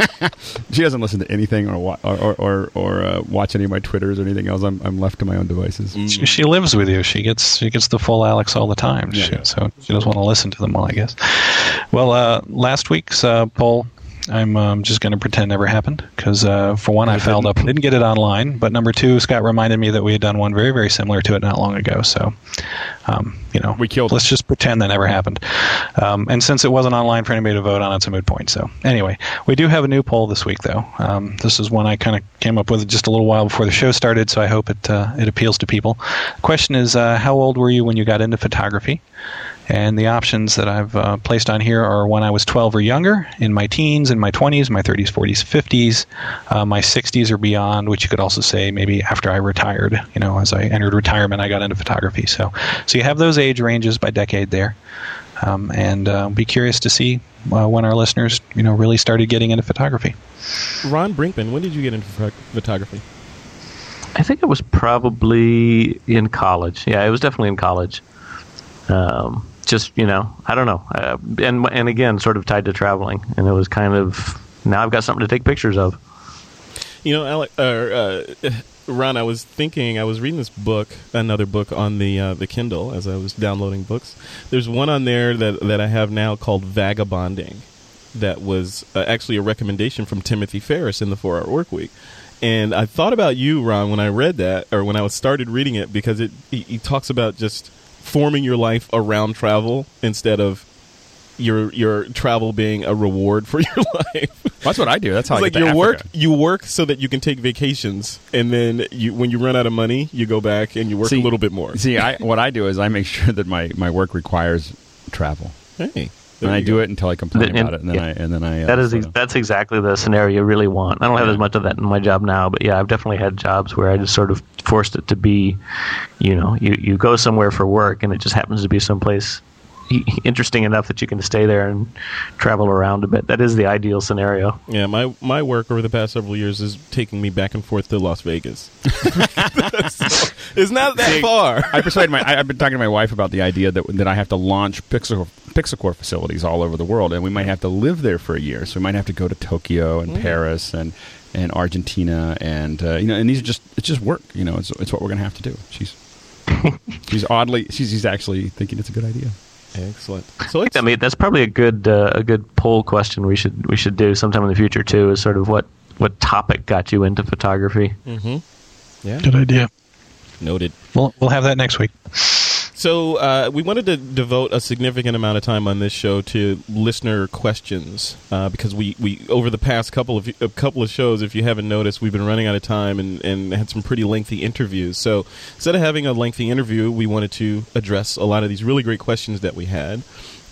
She doesn't listen to anything or wa- or or, or, or uh, watch any of my twitters or anything else. I'm I'm left to my own devices. She, she lives with you. She gets she gets the full Alex all the time. Yeah. She- so she doesn't want to listen to them all, I guess. Well, uh, last week's uh, poll, I'm um, just going to pretend never happened because uh, for one, I fouled up, didn't get it online. But number two, Scott reminded me that we had done one very very similar to it not long ago. So, um, you know, We killed Let's just pretend that never happened. Um, and since it wasn't online for anybody to vote on, it's a moot point. So anyway, we do have a new poll this week, though. Um, this is one I kind of came up with just a little while before the show started, so I hope it uh, it appeals to people. The question is, uh, how old were you when you got into photography? And the options that I've uh, placed on here are when I was 12 or younger, in my teens, in my 20s, my 30s, 40s, 50s, uh, my 60s or beyond, which you could also say maybe after I retired. You know, as I entered retirement, I got into photography. So, so you have those age ranges by decade there. Um, and uh, be curious to see uh, when our listeners, you know, really started getting into photography. Ron Brinkman, when did you get into photography? I think it was probably in college. Yeah, it was definitely in college. Um, just you know, I don't know, uh, and and again, sort of tied to traveling, and it was kind of now I've got something to take pictures of. You know, Alec, uh, Ron, I was thinking, I was reading this book, another book on the uh, the Kindle as I was downloading books. There's one on there that that I have now called Vagabonding, that was uh, actually a recommendation from Timothy Ferriss in the Four Hour Work Week. And I thought about you, Ron, when I read that, or when I started reading it, because it he, he talks about just forming your life around travel instead of your your travel being a reward for your life. That's what I do. That's how It's I like get your work. You work so that you can take vacations, and then you, when you run out of money, you go back and you work See- a little bit more. See, I, what I do is I make sure that my, my work requires travel, Hey, and I do it until I complain And- about it, and then yeah. I and then I. Uh, That is ex- photo. that's exactly the scenario you really want. I don't have Yeah. as much of that in my job now, but yeah, I've definitely had jobs where I just sort of forced it to be, you know, you you go somewhere for work and it just happens to be someplace i- interesting enough that you can stay there and travel around a bit. That is the ideal scenario. Yeah, my my work over the past several years is taking me back and forth to Las Vegas. So, it's not that See, far. I persuaded my. I, I've been talking to my wife about the idea that that I have to launch Pixel Pixelcore facilities all over the world, and we might have to live there for a year. So we might have to go to Tokyo and Paris and and Argentina, and uh, you know, and these are just it's just work. You know, it's it's what we're gonna have to do. She's she's oddly she's, she's actually thinking it's a good idea. Excellent. So it's I mean, that's probably a good uh, a good poll question we should we should do sometime in the future too. Is sort of what what topic got you into photography? Mm-hmm. yeah Good idea. noted. We'll, we'll have that next week. So uh, we wanted to devote a significant amount of time on this show to listener questions uh, because we, we over the past couple of a couple of shows, if you haven't noticed, we've been running out of time and, and had some pretty lengthy interviews. So instead of having a lengthy interview, we wanted to address a lot of these really great questions that we had.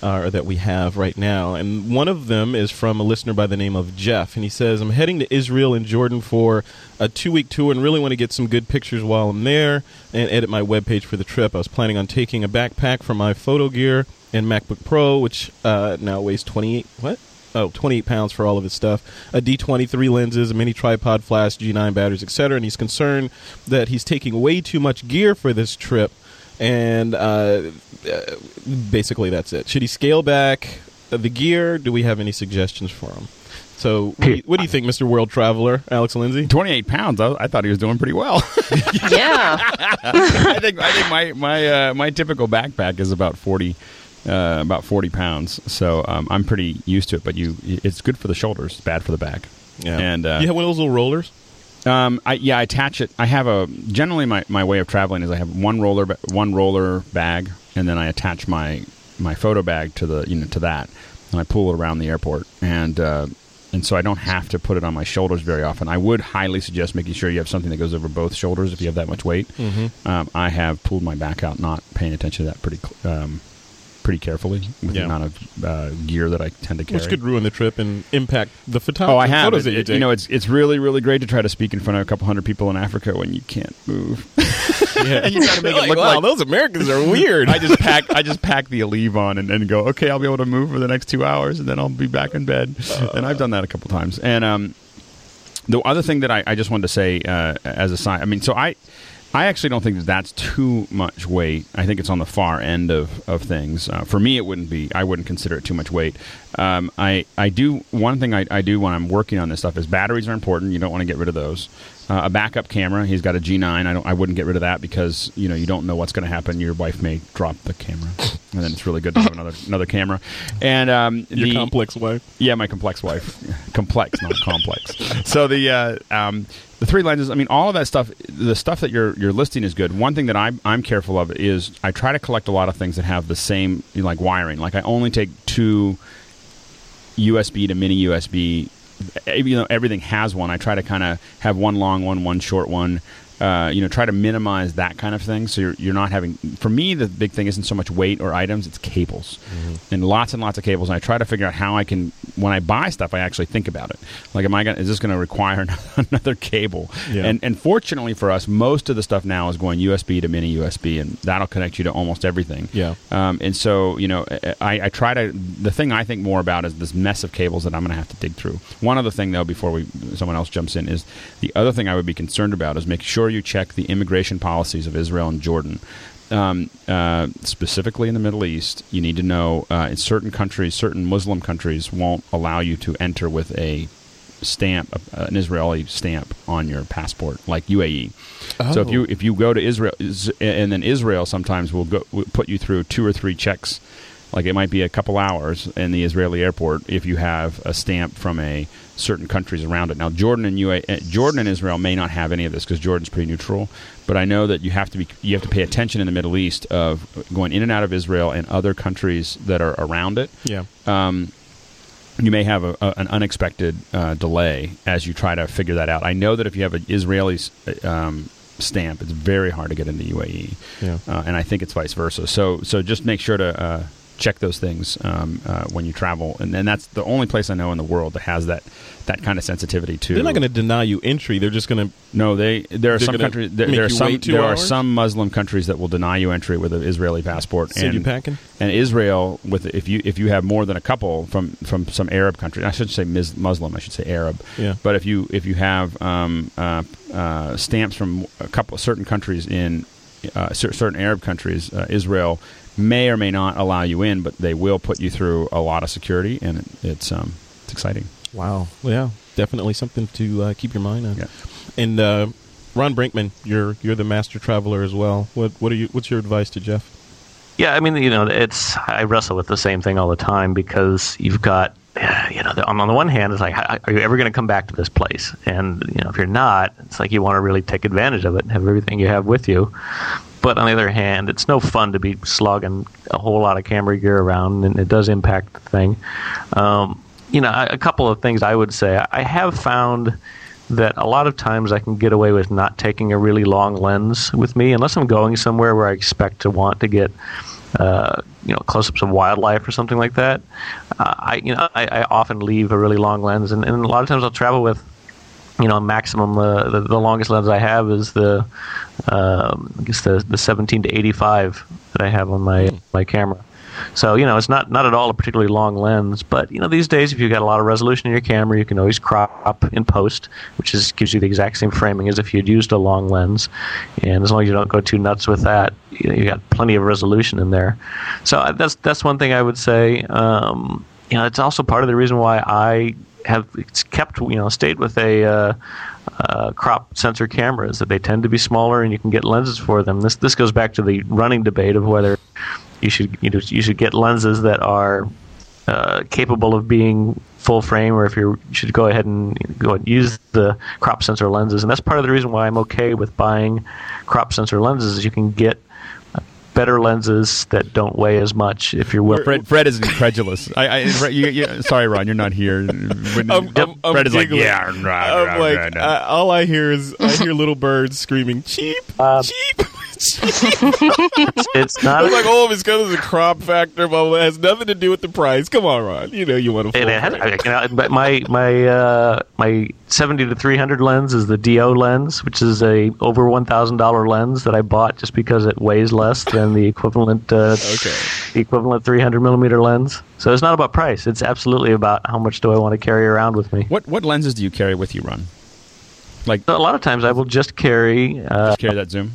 Uh, that we have right now, and one of them is from a listener by the name of Jeff, and he says, "I'm heading to Israel and Jordan for a two-week tour, and really want to get some good pictures while I'm there, and edit my webpage for the trip. I was planning on taking a backpack for my photo gear and MacBook Pro, which uh, now weighs 28 what? Oh, 28 pounds for all of his stuff. A D23 lenses, a mini tripod, flash, G9 batteries, etc. And he's concerned that he's taking way too much gear for this trip. And uh, uh, basically, that's it. Should he scale back the gear? Do we have any suggestions for him? So, what do you, what do you think, Mr. World Traveler, Alex Lindsay? Twenty eight pounds. I, I thought he was doing pretty well. yeah. I think I think my my uh, my typical backpack is about 40, uh, about 40 pounds. So um, I'm pretty used to it. But you, it's good for the shoulders, it's bad for the back. Yeah. And uh, you have one of those little rollers. Um, I, yeah, I attach it. I have a generally my, my way of traveling is I have one roller ba- one roller bag, and then I attach my my photo bag to the you know to that, and I pull it around the airport, and uh, and so I don't have to put it on my shoulders very often. I would highly suggest making sure you have something that goes over both shoulders if you have that much weight. Mm-hmm. Um, I have pulled my back out, not paying attention to that pretty um, pretty carefully with Yeah. the amount of uh, gear that I tend to carry. Which could ruin the trip and impact the photography. Oh, I have. It- you it- you know, it's it's really really great to try to speak in front of a couple hundred people in Africa when you can't move. yeah. and you try to make it Like, look wow, like- those Americans are weird. I just pack I just pack the Aleve on and, and go, okay, I'll be able to move for the next two hours, and then I'll be back in bed. and I've done that a couple times. And um, the other thing that I, I just wanted to say uh, as a sign, I mean, so I. I actually don't think that that's too much weight. I think it's on the far end of, of things. Uh, for me, it wouldn't be. I wouldn't consider it too much weight. Um, I I do one thing I, I do when I'm working on this stuff is batteries are important. You don't want to get rid of those. Uh, a backup camera. He's got a G9. I don't. I wouldn't get rid of that because you know you don't know what's going to happen. Your wife may drop the camera, and then it's really good to have another another camera. And um, Your the, complex wife. yeah, my complex wife. complex, not complex. So the uh, um, the three lenses. I mean, all of that stuff. The stuff that you're you're listing is good. One thing that I'm I'm careful of is I try to collect a lot of things that have the same you know, like wiring. Like I only take two USB to mini USB. Even though everything has one, I try to kind of have one long one, one short one. Uh, you know, try to minimize that kind of thing. So you're, you're not having. For me, the big thing isn't so much weight or items; it's cables, and lots and lots of cables. And I try to figure out how I can. When I buy stuff, I actually think about it. Like, am I going? Is this going to require another cable? Yeah. And and fortunately for us, most of the stuff now is going USB to mini USB, and that'll connect you to almost everything. Yeah. Um, and so, you know, I, I try to. The thing I think more about is this mess of cables that I'm going to have to dig through. One other thing, though, before we someone else jumps in, is the other thing I would be concerned about is make sure you check the immigration policies of Israel and Jordan. Um, uh, specifically in the Middle East, you need to know uh, in certain countries, certain Muslim countries won't allow you to enter with a stamp, uh, an Israeli stamp on your passport, like UAE. So if Oh. you if you go to Israel, and then Israel sometimes will go will put you through two or three checks, like it might be a couple hours in the Israeli airport if you have a stamp from a certain countries around it. Now Jordan and UA, uh, Jordan and Israel may not have any of this because Jordan's pretty neutral, but I know that you have to be you have to pay attention in the Middle East of going in and out of Israel and other countries that are around it Yeah. um, you may have a, a, an unexpected uh, delay as you try to figure that out. I know that if you have an Israeli um, stamp, it's very hard to get into UAE, Yeah. uh, and I think it's vice versa. So, so just make sure to uh, check those things um, uh, when you travel, and, and that's the only place I know in the world that has that that kind of sensitivity to. They're not going to deny you entry. They're just going to. No, they there are some countries. There, there are some. There are some Muslim countries that will deny you entry with an Israeli passport. Send you and, packing? and Israel, with if you if you have more than a couple from from some Arab country, I shouldn't say mis- Muslim, I should say Arab. Yeah. But if you if you have um, uh, uh, stamps from a couple certain countries in uh, certain Arab countries, uh, Israel may or may not allow you in, but they will put you through a lot of security, and it's um, it's exciting. Wow. Yeah. Definitely something to uh, keep your mind on. Yeah. And uh, Ron Brinkman, you're you're the master traveler as well. What what are you? What's your advice to Jeff? Yeah, I mean, you know, it's I wrestle with the same thing all the time because you've got, uh, you know, the, on, on the one hand, it's like, how- are you ever going to come back to this place? And you know, if you're not, it's like you want to really take advantage of it and have everything you have with you. But on the other hand, it's no fun to be slogging a whole lot of camera gear around, and it does impact the thing. Um, you know, a couple of things I would say. I have found that a lot of times I can get away with not taking a really long lens with me unless I'm going somewhere where I expect to want to get uh, you know close-ups of wildlife or something like that. Uh, I you know I, I often leave a really long lens, and, and a lot of times I'll travel with you know maximum uh, the, the longest lens I have is the um, I guess the the 17 to 85 that I have on my my camera. So you know it's not not at all a particularly long lens, but you know these days if you've got a lot of resolution in your camera, you can always crop in post, which is gives you the exact same framing as if you'd used a long lens, and as long as you don't go too nuts with that, you, know, you got plenty of resolution in there. So uh, that's that's one thing I would say. Um, you know, it's also part of the reason why I have it's kept you know stayed with a uh, uh, crop sensor cameras that they tend to be smaller and you can get lenses for them. This this goes back to the running debate of whether you should you know you should get lenses that are uh, capable of being full frame, or if you should go ahead and go and use the crop sensor lenses. And that's part of the reason why I'm okay with buying crop sensor lenses. Is you can get better lenses that don't weigh as much if you're willing. Fred, Fred is incredulous. I, I you, you, sorry, Ron, you're not here. When, I'm- I'm- I'm Fred is like, yeah, rah, I'm rah, like, rah, rah." I, all I hear is I hear little birds screaming, cheap, Uh, cheap, cheap. It's not. I'm like, oh, it's because of the crop factor, blah, blah, blah. It has nothing to do with the price. Come on, Ron. You know you want to. It, it has, I- you know, my my uh, my seventy to three hundred lens is the DO lens, which is a over one thousand dollar lens that I bought just because it weighs less than the equivalent uh, Okay. the equivalent three hundred millimeter lens. So it's not about price; it's absolutely about how much do I want to carry around with me. what what lenses do you carry with you, Ron? Like, So a lot of times I will just carry uh, just carry that zoom.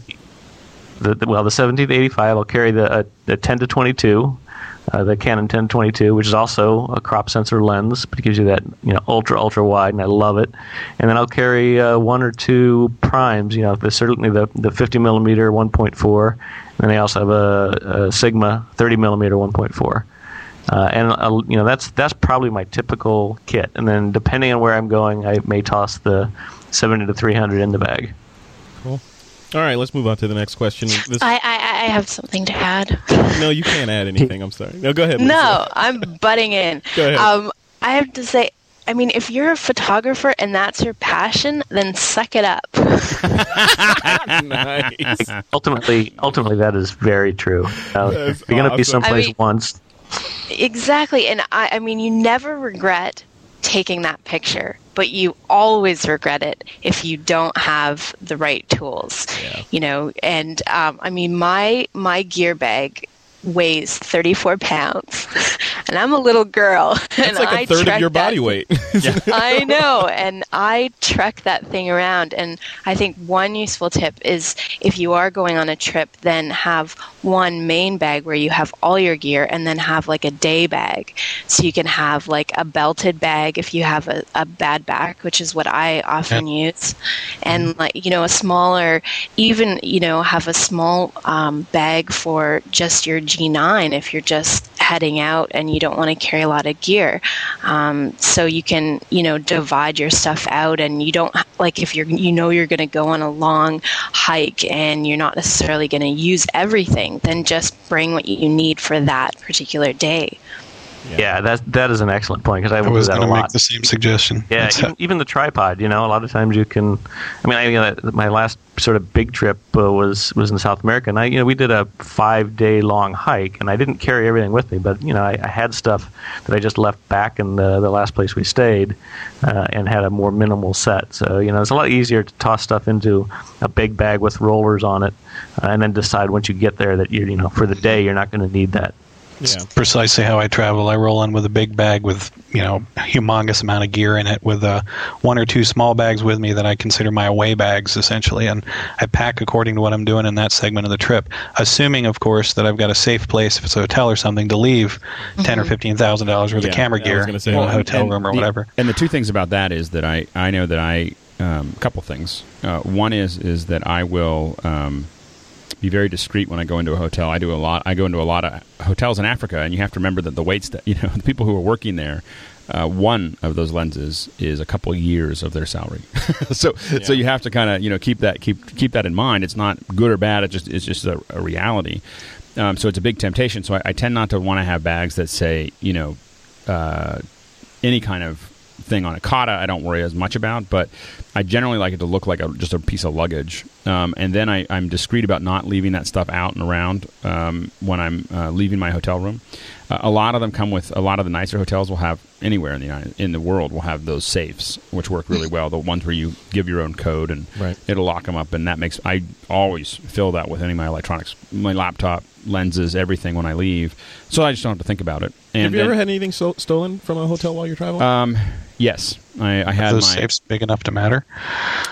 the, the well the 17 to 85 i'll carry the, uh, the 10 to 22 uh, the canon 10 to 22 which is also a crop sensor lens but it gives you that you know ultra ultra wide and i love it. And then i'll carry uh, one or two primes you know the, certainly the, the 50 millimeter 1.4 and then i also have a, a sigma 30 millimeter 1.4 uh, and uh, you know that's that's probably my typical kit. And then depending on where i'm going i may toss the 70 to 300 in the bag All right, let's move on to the next question. This, I, I, I have something to add. no, you can't add anything. I'm sorry. No, go ahead. Lisa. No, I'm butting in. Go ahead. Um, I have to say, I mean, if you're a photographer and that's your passion, then suck it up. nice. ultimately, ultimately, that is very true. Uh, That's you're going to be someplace I mean- once. exactly. And I, I mean, you never regret taking that picture, but you always regret it if you don't have the right tools. Yeah. You know, and um, I mean, my my gear bag weighs 34 pounds and i'm a little girl That's and like I a third of trek your that body weight. I know, and I trek that thing around. And I think one useful tip is if you are going on a trip, then have one main bag where you have all your gear, and then have like a day bag. So you can have like a belted bag if you have a, a bad back, which is what I often use, and like you know a smaller, even you know have a small um, bag for just your G9 if you're just heading out and you don't want to carry a lot of gear. Um, so you can, you know, divide your stuff out, and you don't like if you're, you know, you're going to go on a long hike and you're not necessarily going to use everything. Then just bring what you need for that particular day. Yeah, that that is an excellent point because I I will do was that going to make the same suggestion. Yeah, even, even the tripod. You know, a lot of times you can. I mean, I, you know, my last sort of big trip uh, was was in South America, and I, you know, we did a five day long hike, and I didn't carry everything with me, but you know, I, I had stuff that I just left back in the the last place we stayed, uh, and had a more minimal set. So you know, it's a lot easier to toss stuff into a big bag with rollers on it, uh, and then decide once you get there that you you know for the day you're not going to need that. Yeah. precisely how I travel. I roll in with a big bag with you know humongous amount of gear in it, with uh, one or two small bags with me that I consider my away bags essentially, and I pack according to what I'm doing in that segment of the trip. Assuming, of course, that I've got a safe place if it's a hotel or something to leave ten or fifteen thousand dollars worth Yeah, of camera gear in that. a hotel and room or the- whatever. And the two things about that is that I, I know that I um, a couple things. Uh, one is is that I will um, be very discreet when I go into a hotel. I do a lot. I go into a lot of hotels in Africa, and you have to remember that the waits that you know the people who are working there. Uh, one of those lenses is a couple years of their salary, so so you have to kind of you know keep that keep keep that in mind. It's not good or bad. It's just it's just a, a reality. Um, so it's a big temptation. So I, I tend not to want to have bags that say you know uh, any kind of thing on a kata I don't worry as much about, but I generally like it to look like a, just a piece of luggage. Um, and then I, I'm discreet about not leaving that stuff out and around um, when I'm uh, leaving my hotel room. Uh, a lot of them come with a lot of the nicer hotels will have anywhere in the United, in the world will have those safes, which work really well. The ones where you give your own code and Right. it'll lock them up, and that makes I always fill that with any of my electronics, my laptop, lenses, everything when I leave, so I just don't have to think about it. And Have you then- ever had anything so- stolen from a hotel while you're traveling? um, yes, I, I had those my. safes big enough to matter.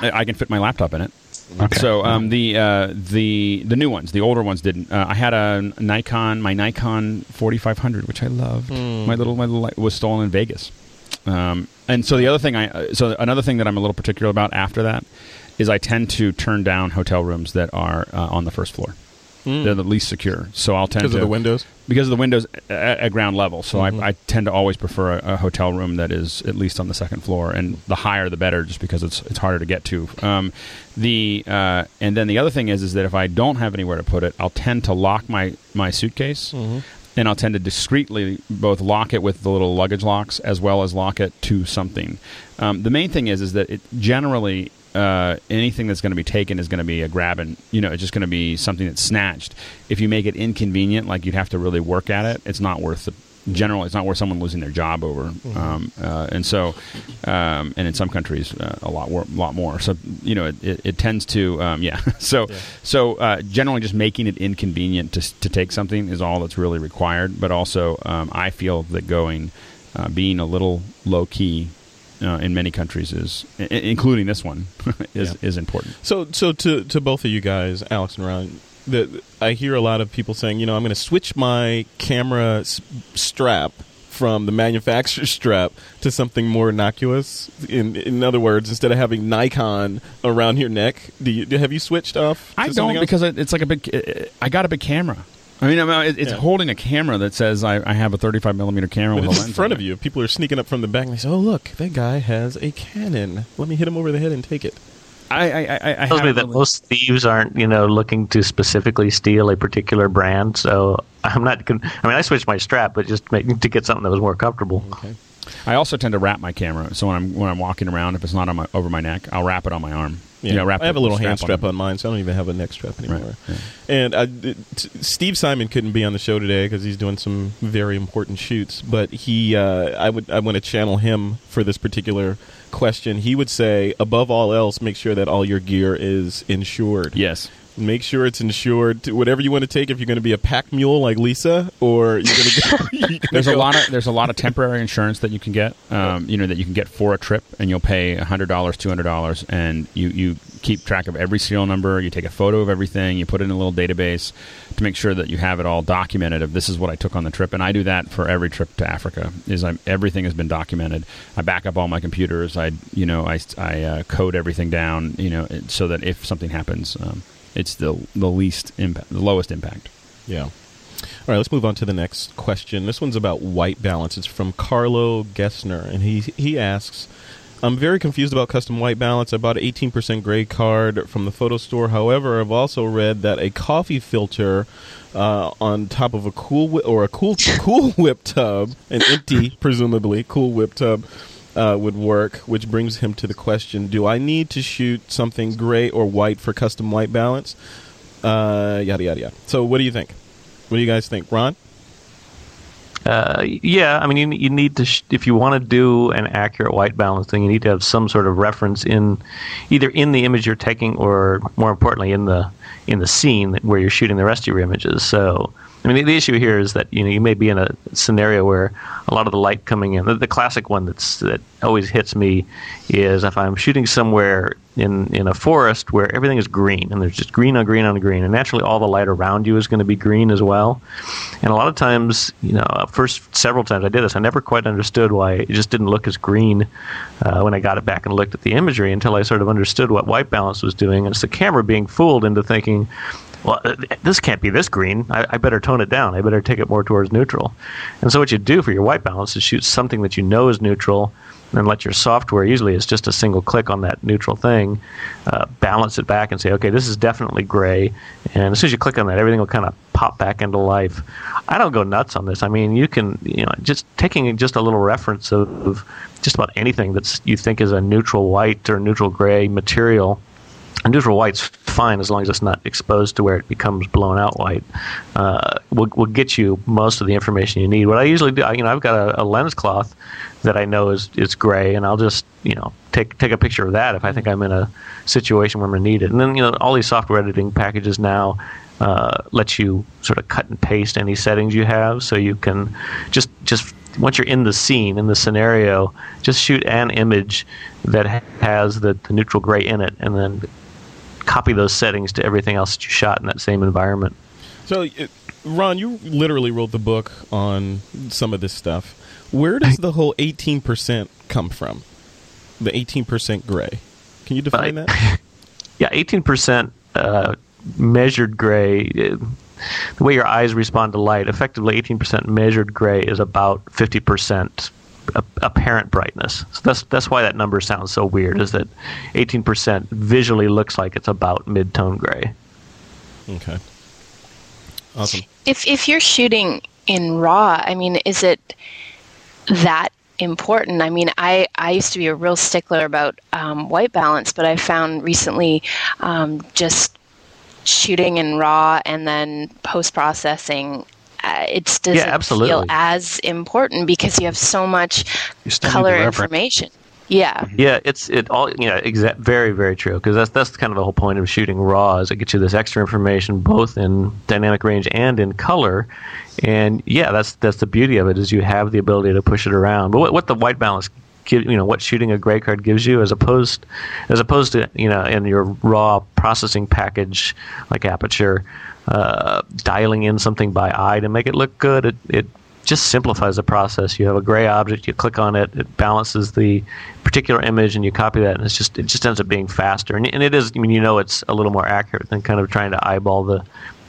I I can fit my laptop in it. Okay. So um, the uh, the the new ones, the older ones didn't. Uh, I had a Nikon, my Nikon 4500, which I loved. My little my little light was stolen in Vegas. Um, and so the other thing I uh, so another thing that I'm a little particular about after that is I tend to turn down hotel rooms that are uh, on the first floor. They're the least secure. So I'll tend Because to of the windows? because of the windows at, at ground level. So Mhm. I, I tend to always prefer a, a hotel room that is at least on the second floor, and the higher the better, just because it's it's harder to get to. Um, the uh, and then the other thing is is that if I don't have anywhere to put it, I'll tend to lock my my suitcase. And I'll tend to discreetly both lock it with the little luggage locks as well as lock it to something. Um, the main thing is is that it generally uh, anything that's going to be taken is going to be a grab and you know it's just going to be something that's snatched. If you make it inconvenient, like you'd have to really work at it, it's not worth the. Generally, it's not worth someone losing their job over, um, uh, and so, um, and in some countries, uh, a lot, wor- lot more. So, you know, it, it, it tends to, um, yeah. so, so uh, generally, just making it inconvenient to to take something is all that's really required. But also, um, I feel that going, uh, being a little low key uh, in many countries is, i- including this one, is is important. So, so to to both of you guys, Alex and Ron, the, I hear a lot of people saying, you know, I'm going to switch my camera s- strap from the manufacturer strap to something more innocuous. In in other words, instead of having Nikon around your neck, do you have you switched off? I don't because it's like a big. I got a big camera. I mean, I mean it, it's Yeah. holding a camera that says I, I have a 35 millimeter camera But with a lens in front on of it. you. People are sneaking up from the back and they say, "Oh, look, that guy has a Canon. Let me hit him over the head and take it." I I I, I tells me that really- most thieves aren't, you know, looking to specifically steal a particular brand. So I'm not. Con- I mean, I switched my strap, but just make, to get something that was more comfortable. Okay. I also tend to wrap my camera. So when I'm when I'm walking around, if it's not on my over my neck, I'll wrap it on my arm. Yeah, You know, I have a little hand strap strap on mine, so I don't even have a neck strap anymore. Right, yeah. And I, t- Steve Simon couldn't be on the show today because he's doing some very important shoots. But he, uh, I would, I want to channel him for this particular question. He would say, above all else, make sure that all your gear is insured. Yes. Make sure it's insured. To whatever you want to take, if you're going to be a pack mule like Lisa, or you're going to go. you're There's a go- lot of there's a lot of temporary insurance that you can get. Um, you know that you can get for a trip, and you'll pay hundred dollars, two hundred dollars, and you you keep track of every serial number. You take a photo of everything. You put it in a little database to make sure that you have it all documented. Of this is what I took on the trip, and I do that for every trip to Africa. Is I, everything has been documented. I back up all my computers. I you know I I uh, code everything down. You know so that if something happens, um, it's the the least impact, the lowest impact. Yeah. All right, let's move on to the next question. This one's about white balance. It's from Carlo Gessner, and he he asks, "I'm very confused about custom white balance. I bought an 18% gray card from the photo store. However, I've also read that a coffee filter uh, on top of a cool Whi- or a cool cool whip tub, an empty presumably cool whip tub." Uh, would work, which brings him to the question: Do I need to shoot something gray or white for custom white balance? Uh, yada yada yada. So, what do you think? What do you guys think, Ron? Uh, yeah, I mean, you, you need to, sh- if you want to do an accurate white balance thing, you need to have some sort of reference in, either in the image you're taking, or more importantly, in the in the scene where you're shooting the rest of your images. So, I mean, the, issue here is that you know you may be in a scenario where a lot of the light coming in. The, the classic one that's that always hits me is if I'm shooting somewhere in in a forest where everything is green and there's just green on green on green, and naturally all the light around you is going to be green as well. And a lot of times, you know, uh, first several times I did this, I never quite understood why it just didn't look as green uh, when I got it back and looked at the imagery until I sort of understood what white balance was doing. And it's the camera being fooled into thinking, well, uh, this can't be this green. I, I better tone it down. I better take it more towards neutral. And so what you do for your white balance is shoot something that you know is neutral and let your software, usually it's just a single click on that neutral thing, uh, balance it back and say, okay, this is definitely gray. And as soon as you click on that, everything will kind of pop back into life. I don't go nuts on this. I mean, you can, you know, just taking just a little reference of, of just about anything that you think is a neutral white or neutral gray material neutral white's fine as long as it's not exposed to where it becomes blown out white. Uh, will will get you most of the information you need. What I usually do, I, you know, I've got a, a lens cloth that I know is is gray, and I'll just you know take take a picture of that if I think I'm in a situation where I'm going to need it. And then you know all these software editing packages now. Uh, let you sort of cut and paste any settings you have, so you can just just once you're in the scene in the scenario, just shoot an image that has the, the neutral gray in it, and then copy those settings to everything else that you shot in that same environment. So, uh, Ron, you literally wrote the book on some of this stuff. Where does the whole 18% come from? The 18% gray. Can you define Uh, that? Yeah, eighteen percent. Uh, measured gray. It, the way your eyes respond to light, effectively 18% measured gray is about 50% apparent brightness. So that's that's why that number sounds so weird. Is that 18% visually looks like it's about mid-tone gray. Okay. Awesome. If if you're shooting in RAW, I mean, is it that important? I mean, I I used to be a real stickler about um, white balance, but I found recently um, just shooting in RAW and then post processing uh, it doesn't yeah, absolutely. feel as important because you have so much color information. Yeah. Yeah, it's it all you know, exa- very very true because that's that's kind of the whole point of shooting raw is it gets you this extra information both in dynamic range and in color. And yeah, that's that's the beauty of it is you have the ability to push it around. But what, what the white balance give, you know what shooting a gray card gives you as opposed as opposed to you know in your raw processing package like aperture uh, dialing in something by eye to make it look good it, it just simplifies the process. You have a gray object, you click on it, it balances the particular image, and you copy that, and it's just it just ends up being faster. And, and it is, I mean, you know, it's a little more accurate than kind of trying to eyeball the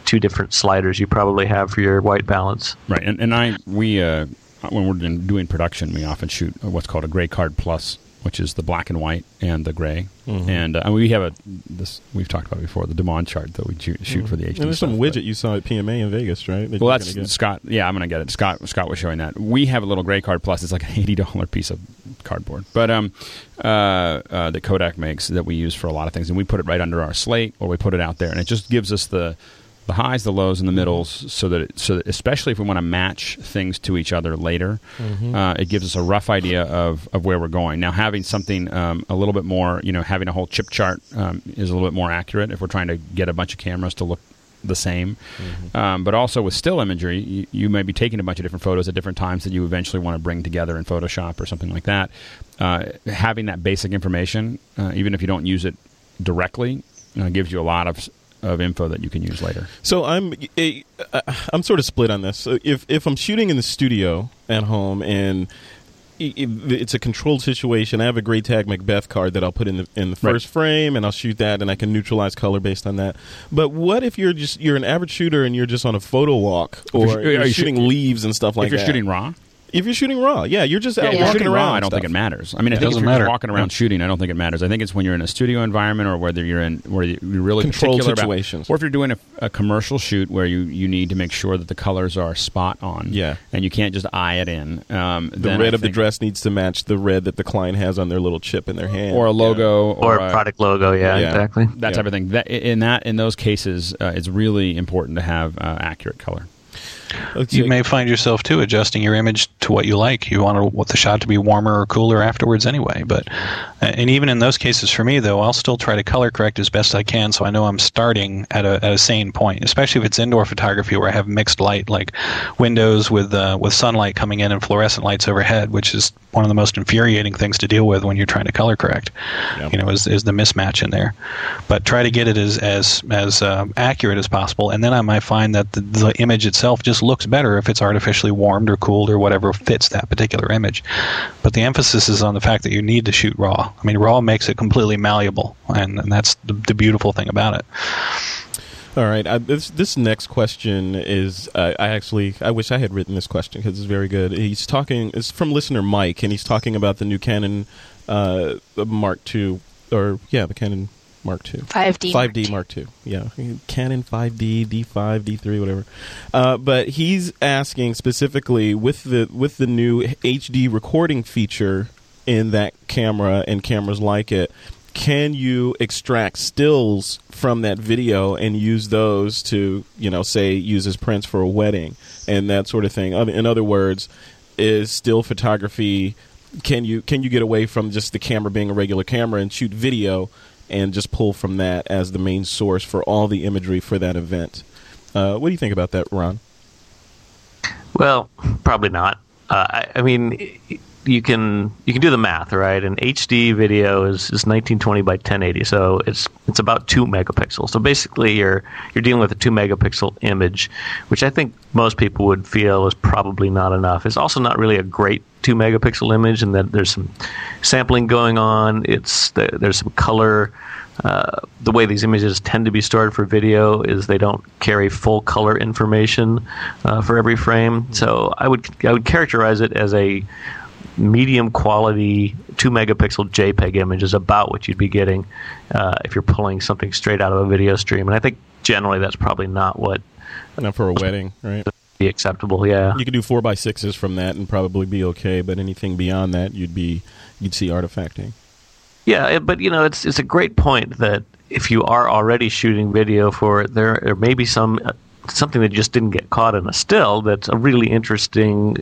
two different sliders you probably have for your white balance. Right, and and I we uh, when we're doing production, we often shoot what's called a gray card plus which is the black and white and the gray. Mm-hmm. And uh, we have a this we've talked about before the demand chart that we shoot, mm-hmm. for the HD. And there's stuff, some widget you saw at PMA in Vegas, right? That well, that's Scott. Yeah, I'm going to get it. Scott Scott was showing that. We have a little gray card plus. It's like an eighty dollar piece of cardboard, but um, uh, uh, that Kodak makes that we use for a lot of things, and we put it right under our slate or we put it out there, and it just gives us the the highs, the lows, and the middles, so that it, so that especially if we want to match things to each other later, mm-hmm. uh, it gives us a rough idea of, of where we're going. Now, having something um, a little bit more, you know, having a whole chip chart um, is a little bit more accurate if we're trying to get a bunch of cameras to look the same. Mm-hmm. Um, but also with still imagery, you, you, may be taking a bunch of different photos at different times that you eventually want to bring together in Photoshop or something like that. Uh, having that basic information, uh, even if you don't use it directly, uh, gives you a lot of of info that you can use later. So I'm I'm sort of split on this. If if I'm shooting in the studio at home and it's a controlled situation. I have a GretagMacbeth card that I'll put in the in the first right. frame, and I'll shoot that, and I can neutralize color based on that. But what if you're just you're an average shooter and you're just on a photo walk, or you're, you're shooting sh- leaves and stuff like that? If you're shooting raw, if you're shooting raw, yeah, you're just out yeah, walking around. Raw, I don't stuff. think it matters. I mean, I think if you're matter. walking around yeah. shooting, I don't think it matters. I think it's when you're in a studio environment or whether you're in where you're really controlled situations, about, or if you're doing a, a, commercial shoot where you, you need to make sure that the colors are spot on. Yeah, and you can't just eye it in. Um, the red of the dress needs to match the red that the client has on their little chip in their hand, or a logo, yeah. or, or, a product logo. Yeah, yeah. exactly. That yeah. type of thing. That in that in those cases, uh, it's really important to have uh, accurate color. You may find yourself too adjusting your image to what you like. You want, want the shot to be warmer or cooler afterwards anyway. But and even in those cases, for me though, I'll still try to color correct as best I can, so I know I'm starting at a, at a sane point. Especially if it's indoor photography where I have mixed light, like windows with uh, with sunlight coming in and fluorescent lights overhead, which is one of the most infuriating things to deal with when you're trying to color correct. You know, is, is the mismatch in there. But try to get it as as as uh, accurate as possible, and then I might find that the, the image itself just looks better if it's artificially warmed or cooled or whatever fits that particular image. But the emphasis is on the fact that you need to shoot raw. I mean, raw makes it completely malleable, and, and that's the, the beautiful thing about it. All right. I, this this next question is uh, I actually I wish I had written this question because it's very good. He's talking. It's from listener Mike, and he's talking about the new Canon uh, Mark II, or yeah, the Canon Mark II. 5D. 5D Mark II. Yeah. Canon 5D, D5, D3, whatever. Uh, but he's asking specifically with the with the new HD recording feature in that camera and cameras like it, can you extract stills from that video and use those to, you know, say use as prints for a wedding and that sort of thing? In other words, is still photography can you can you get away from just the camera being a regular camera and shoot video and just pull from that as the main source for all the imagery for that event. Uh, what do you think about that, Ron? Well, probably not. Uh, I, I, mean, you can you can do the math, right? An HD video is, is 1920 by 1080, so it's it's about two megapixels. So basically, you're you're dealing with a two megapixel image, which I think most people would feel is probably not enough. It's also not really a great two megapixel image, and that there's some sampling going on. It's there's some color uh, the way these images tend to be stored for video is they don't carry full color information uh, for every frame. So I would I would characterize it as a medium quality two megapixel JPEG image is about what you'd be getting uh, if you're pulling something straight out of a video stream. And I think generally that's probably not what Not for a wedding, right? Be acceptable. Yeah. You could do four by sixes from that and probably be okay, but anything beyond that, you'd be you'd see artifacting. Yeah, but you know, it's it's a great point that if you are already shooting video for it, there there may be some uh, something that just didn't get caught in a still that's a really interesting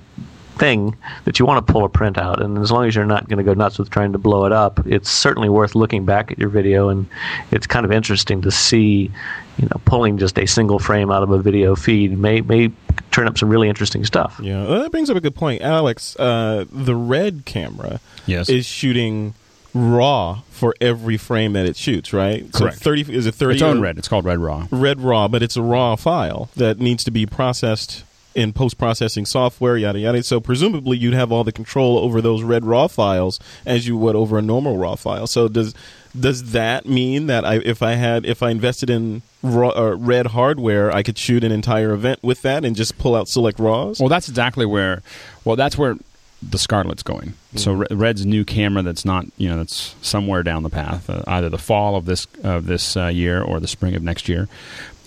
thing that you want to pull a print out. And as long as you're not going to go nuts with trying to blow it up, it's certainly worth looking back at your video. And it's kind of interesting to see, you know, pulling just a single frame out of a video feed may may turn up some really interesting stuff. Yeah, well, that brings up a good point, Alex. Uh, the red camera Yes. is shooting raw for every frame that it shoots, right? Correct. So thirty is it thirty? its own red. It's called Red Raw. red raw, but it's a raw file that needs to be processed in post processing software, yada yada. So presumably you'd have all the control over those red raw files as you would over a normal raw file. So does does that mean that I, if I had if I invested in raw, uh, red hardware, I could shoot an entire event with that and just pull out select raws? Well, that's exactly where. Well, that's where the Scarlet's going. So Red's new camera that's not you know that's somewhere down the path, uh, either the fall of this of this uh, year or the spring of next year.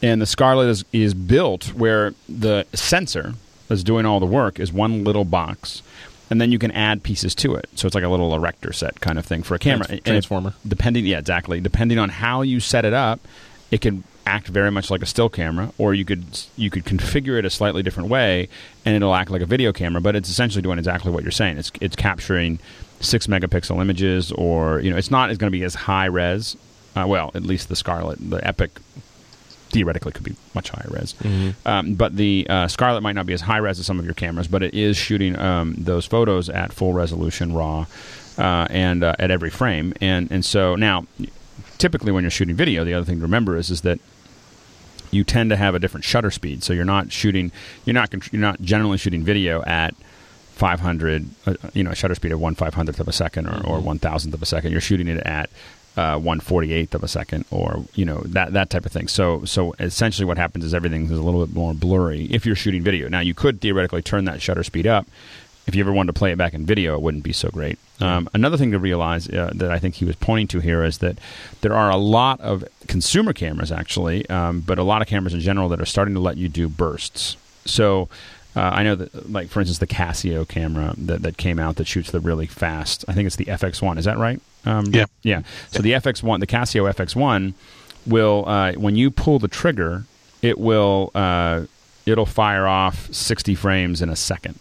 And the Scarlet is is built where the sensor that's doing all the work is one little box. And then you can add pieces to it, so it's like a little erector set kind of thing for a camera. Trans- And it- transformer. depending, yeah, exactly. Depending on how you set it up, it can act very much like a still camera, or you could you could configure it a slightly different way, and it'll act like a video camera. But it's essentially doing exactly what you're saying. It's it's capturing six megapixel images, or you know, it's not it's going to be as high res. Uh, well, at least the Scarlet, the Epic, theoretically could be much higher res. Um, but the uh, Scarlet might not be as high res as some of your cameras, but it is shooting um, those photos at full resolution RAW uh, and uh, at every frame. And and so now, typically when you're shooting video, the other thing to remember is is that you tend to have a different shutter speed. So you're not shooting, you're not you're not generally shooting video at 500, uh, you know, a shutter speed of one five hundredth of a second or, or one thousandth of a second. You're shooting it at uh, one forty eighth of a second, or you know that that type of thing. So so essentially, what happens is everything is a little bit more blurry if you're shooting video. Now you could theoretically turn that shutter speed up. If you ever wanted to play it back in video, it wouldn't be so great. Um, another thing to realize uh, that I think he was pointing to here is that there are a lot of consumer cameras, actually, um, but a lot of cameras in general that are starting to let you do bursts. So uh, I know that, like for instance, the Casio camera that, that came out that shoots the really fast. I think it's the FX1. Is that right? Um, Yeah. Yeah. So the FX1, the Casio FX1, will uh, when you pull the trigger, it will uh, it'll fire off 60 frames in a second.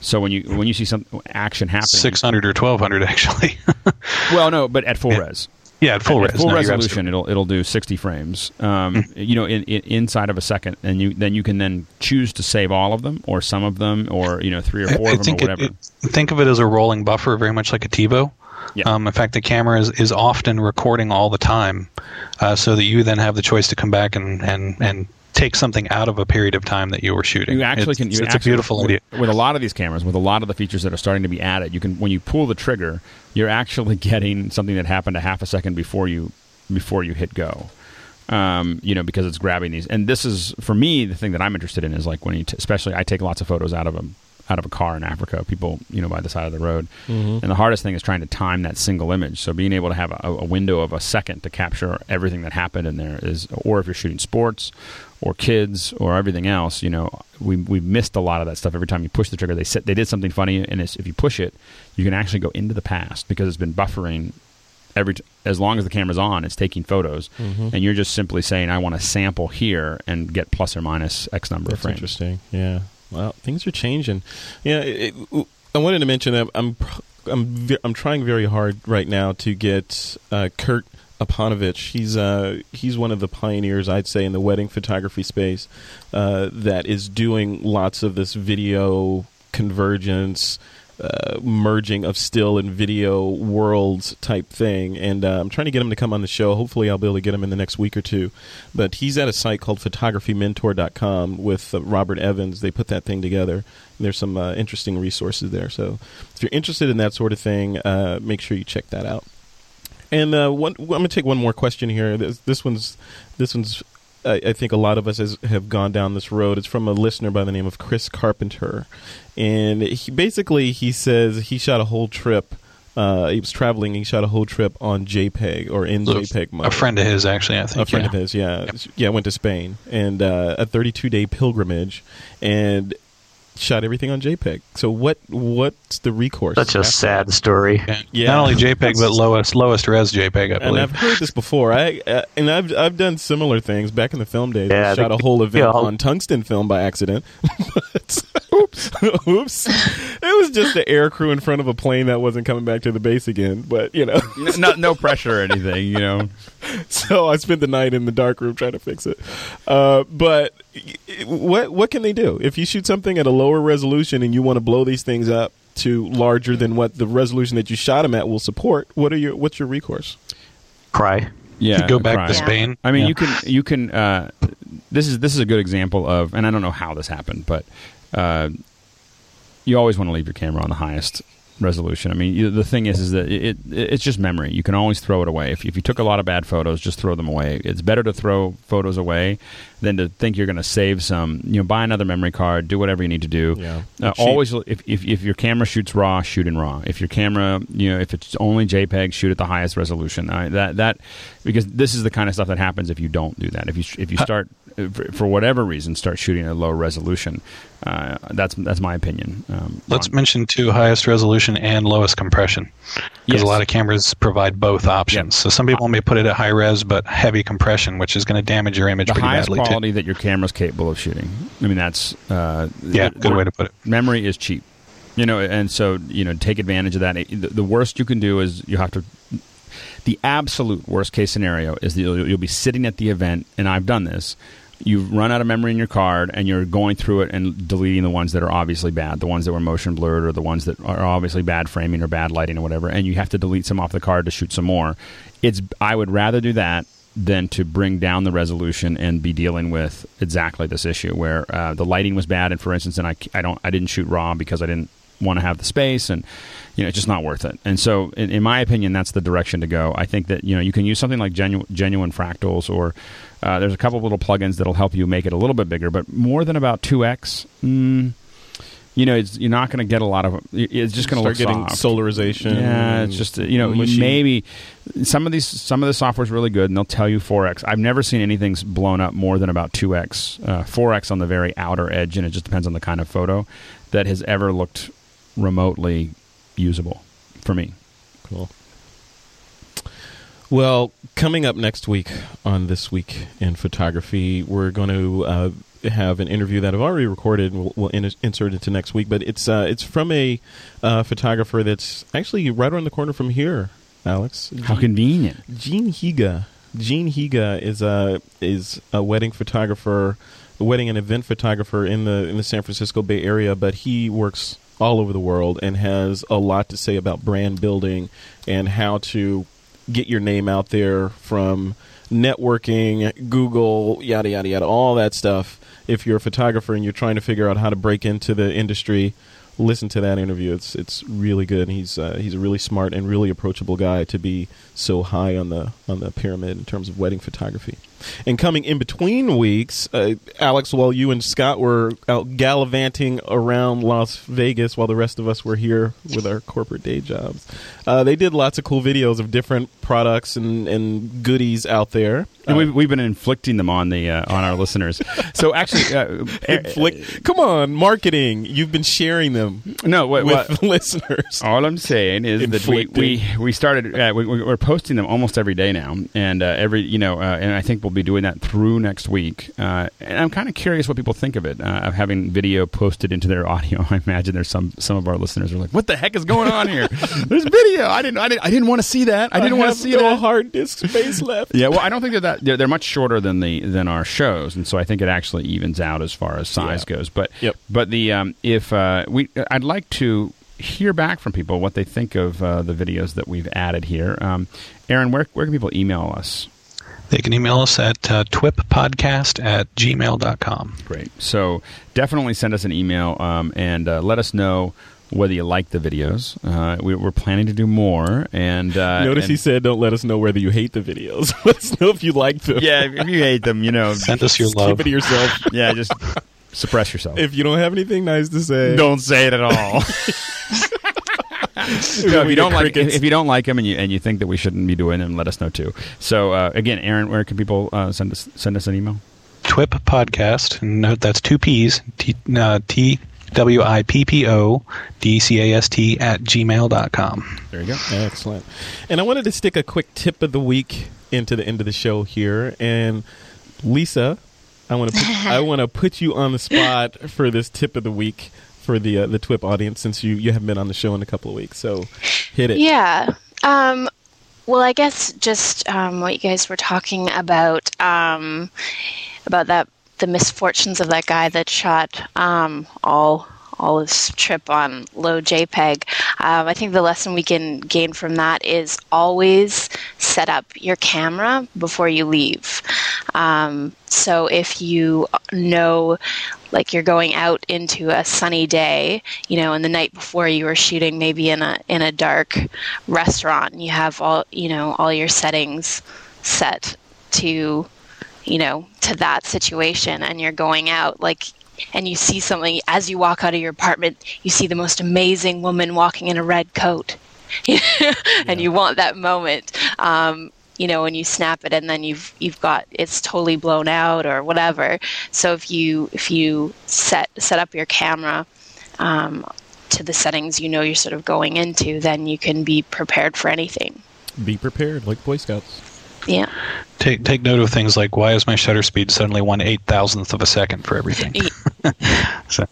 So when you when you see some action happening, 600 or 1200 actually. well, no, but at full res. yeah, at full At res. full no, resolution, it'll it'll do 60 frames. Um, you know, in, in, inside of a second, and you then you can then choose to save all of them, or some of them, or you know, three or four I of them, or think it- whatever. it- think of it as a rolling buffer, very much like a TiVo. Yeah. Um, in fact, the camera is, is often recording all the time, uh, so that you then have the choice to come back and, and, and take something out of a period of time that you were shooting. You actually it's, can. You it's actually, a beautiful with, idea. With a lot of these cameras, with a lot of the features that are starting to be added, you can when you pull the trigger, you're actually getting something that happened a half a second before you before you hit go. Um, you know, because it's grabbing these, and this is for me the thing that I'm interested in is like when you, t- especially I take lots of photos out of a out of a car in Africa, people you know by the side of the road, mm-hmm. and the hardest thing is trying to time that single image. So being able to have a, a window of a second to capture everything that happened in there is, or if you're shooting sports or kids or everything else, you know, we we missed a lot of that stuff every time you push the trigger. They said they did something funny, and it's, if you push it, you can actually go into the past because it's been buffering every t- as long as the camera's on, it's taking photos, mm-hmm. and you're just simply saying, "I want to sample here and get plus or minus X number That's of frames." interesting. Yeah. Well, things are changing. Yeah. It, it, I wanted to mention that I'm I'm I'm trying very hard right now to get uh, Kurt Aponovich. He's uh he's one of the pioneers, I'd say, in the wedding photography space uh, that is doing lots of this video convergence. Uh, merging of still and video worlds type thing, and uh, I'm trying to get him to come on the show. Hopefully, I'll be able to get him in the next week or two. But he's at a site called photographymentor.com with uh, Robert Evans. They put that thing together. There's some uh, interesting resources there. So if you're interested in that sort of thing, uh, make sure you check that out. And uh, one, I'm going to take one more question here. This, this one's this one's. I, I think a lot of us has, have gone down this road. It's from a listener by the name of Chris Carpenter, and he basically he says he shot a whole trip. Uh, he was traveling. He shot a whole trip on JPEG or in So, JPEG mode. A friend of his, actually, I think. a friend yeah. of his, yeah, yeah, went to Spain and uh, a 32 day pilgrimage, and shot everything on JPEG. So what what's the recourse? Such a after sad that? story. Yeah. Yeah. Not only JPEG, but lowest lowest res JPEG, I believe. And I've heard this before. I uh, and I've I've done similar things back in the film days. Yeah, I shot a whole event yeah. on tungsten film by accident. but, oops, oops. It was just the air crew in front of a plane that wasn't coming back to the base again. But you know, N- not no pressure or anything, you know. so I spent the night in the dark room trying to fix it. Uh, but what what can they do if you shoot something at a lower resolution and you want to blow these things up to larger than what the resolution that you shot them at will support? What are your what's your recourse? Cry. Yeah, go back crime. to Yeah. Spain. I mean, Yeah. you can you can. Uh, this is this is a good example of, and I don't know how this happened, but uh, you always want to leave your camera on the highest resolution. I mean, you, the thing is, is that it, it it's just memory. You can always throw it away. If, if you took a lot of bad photos, just throw them away. It's better to throw photos away than to think you're going to save some. You know, buy another memory card, do whatever you need to do. Yeah. Uh, always, if, if if your camera shoots raw, shoot in raw. If your camera, you know, if it's only JPEG, shoot at the highest resolution. Uh, that that because this is the kind of stuff that happens if you don't do that. If you if you start uh, for, whatever reason start shooting at low resolution, uh, that's that's my opinion. Um, Let's on- mention too highest resolution and lowest compression. Because Yes. a lot of cameras provide both options. So some people may put it at high res, but heavy compression, which is going to damage your image the pretty highest badly quality too. that your camera's capable of shooting. I mean, that's uh, Yeah, good way to put it. memory is cheap you know and so you know take advantage of that the, the worst you can do is you have to the absolute worst case scenario is that you'll, you'll be sitting at the event and i've done this you've run out of memory in your card and you're going through it and deleting the ones that are obviously bad the ones that were motion blurred or the ones that are obviously bad framing or bad lighting or whatever and you have to delete some off the card to shoot some more. It's i would rather do that than to bring down the resolution and be dealing with exactly this issue where uh, the lighting was bad and for instance and I, I don't I didn't shoot raw because I didn't want to have the space and you know it's just not worth it. And so in, in my opinion that's the direction to go. I think that you know you can use something like genu- genuine fractals or uh, there's a couple of little plugins that'll help you make it a little bit bigger but more than about 2x mm, you know it's, you're not going to get a lot of it's just going to Start look getting soft. solarization. Yeah, it's just uh, you know mushy. maybe some of these some of the software is really good and they'll tell you 4x. I've never seen anything's blown up more than about 2x, uh, 4x on the very outer edge, and it just depends on the kind of photo that has ever looked remotely usable for me. Cool. Well, coming up next week on This Week in Photography, we're going to uh, have an interview that I've already recorded and we'll, we'll in- insert into next week. But it's uh, it's from a uh, photographer that's actually right around the corner from here, Alex. How convenient! Gene Higa. Gene Higa is a is a wedding photographer, a wedding and event photographer in the in the San Francisco Bay Area, but he works all over the world and has a lot to say about brand building and how to get your name out there from networking, Google, yada yada yada, all that stuff. If you're a photographer and you're trying to figure out how to break into the industry, listen to that interview. It's it's really good. He's uh, he's a really smart and really approachable guy to be so high on the on the pyramid in terms of wedding photography. And coming in between weeks, uh, Alex, while you and Scott were out gallivanting around Las Vegas, while the rest of us were here with our corporate day jobs, uh, they did lots of cool videos of different products and, and goodies out there. And Uh, we've, we've been inflicting them on the uh, on our listeners. So actually, uh, inflict- come on, marketing! You've been sharing them no, what, with what, listeners. All I'm saying is that we, we, we started uh, we, we- we're posting them almost every day now, and uh, every you know, uh, and I think we'll be doing that through next week. Uh, and I'm kind of curious what people think of it uh, of having video posted into their audio. I imagine there's some some of our listeners are like, "What the heck is going on here? there's video. I didn't I didn't I didn't want to see that. I didn't want to see no that." hard disk space left. Yeah, well, I don't think that, that they're, they're much shorter than the than our shows, and so I think it actually evens out as far as size Yeah. goes. But Yep. but the um, if uh, we, I'd like to hear back from people what they think of uh, the videos that we've added here. Um, Aaron, where where can people email us? They can email us at uh, twippodcast at gmail.com. Great. So definitely send us an email um, and uh, let us know whether you like the videos. Uh, we, we're planning to do more, and uh, Notice and- he said, "Don't let us know whether you hate the videos. let us know if you like them. yeah, if you hate them, you know, Send us your love. Keep it to yourself. yeah, just suppress yourself. if you don't have anything nice to say, don't say it at all. No, if you don't get like if you don't like them and you and you think that we shouldn't be doing them, let us know too. So uh, again, Aaron, where can people uh, send us send us an email? TWIP podcast. Note that's two P's. T uh, T W I P P O D C A S T at gmail.com. There you go. Excellent. And I wanted to stick a quick tip of the week into the end of the show here. And Lisa, I want to put, I want to put you on the spot for this tip of the week for the uh, the TWIP audience since you you haven't been on the show in a couple of weeks. So hit it. Yeah. Um, well, I guess just um, what you guys were talking about um, about that the misfortunes of that guy that shot um, all all his trip on low JPEG. Um, I think the lesson we can gain from that is always set up your camera before you leave. Um, so if you know, like you're going out into a sunny day, you know, and the night before you were shooting maybe in a in a dark restaurant, and you have all you know all your settings set to you know to that situation, and you're going out like and you see something as you walk out of your apartment, you see the most amazing woman walking in a red coat, and you want that moment. Um, you know, when you snap it, and then you've you've got it's totally blown out or whatever. So if you if you set set up your camera um, to the settings you know you're sort of going into, then you can be prepared for anything. Be prepared, like Boy Scouts. Yeah. Take take note of things like why is my shutter speed suddenly one eight thousandth of a second for everything. so,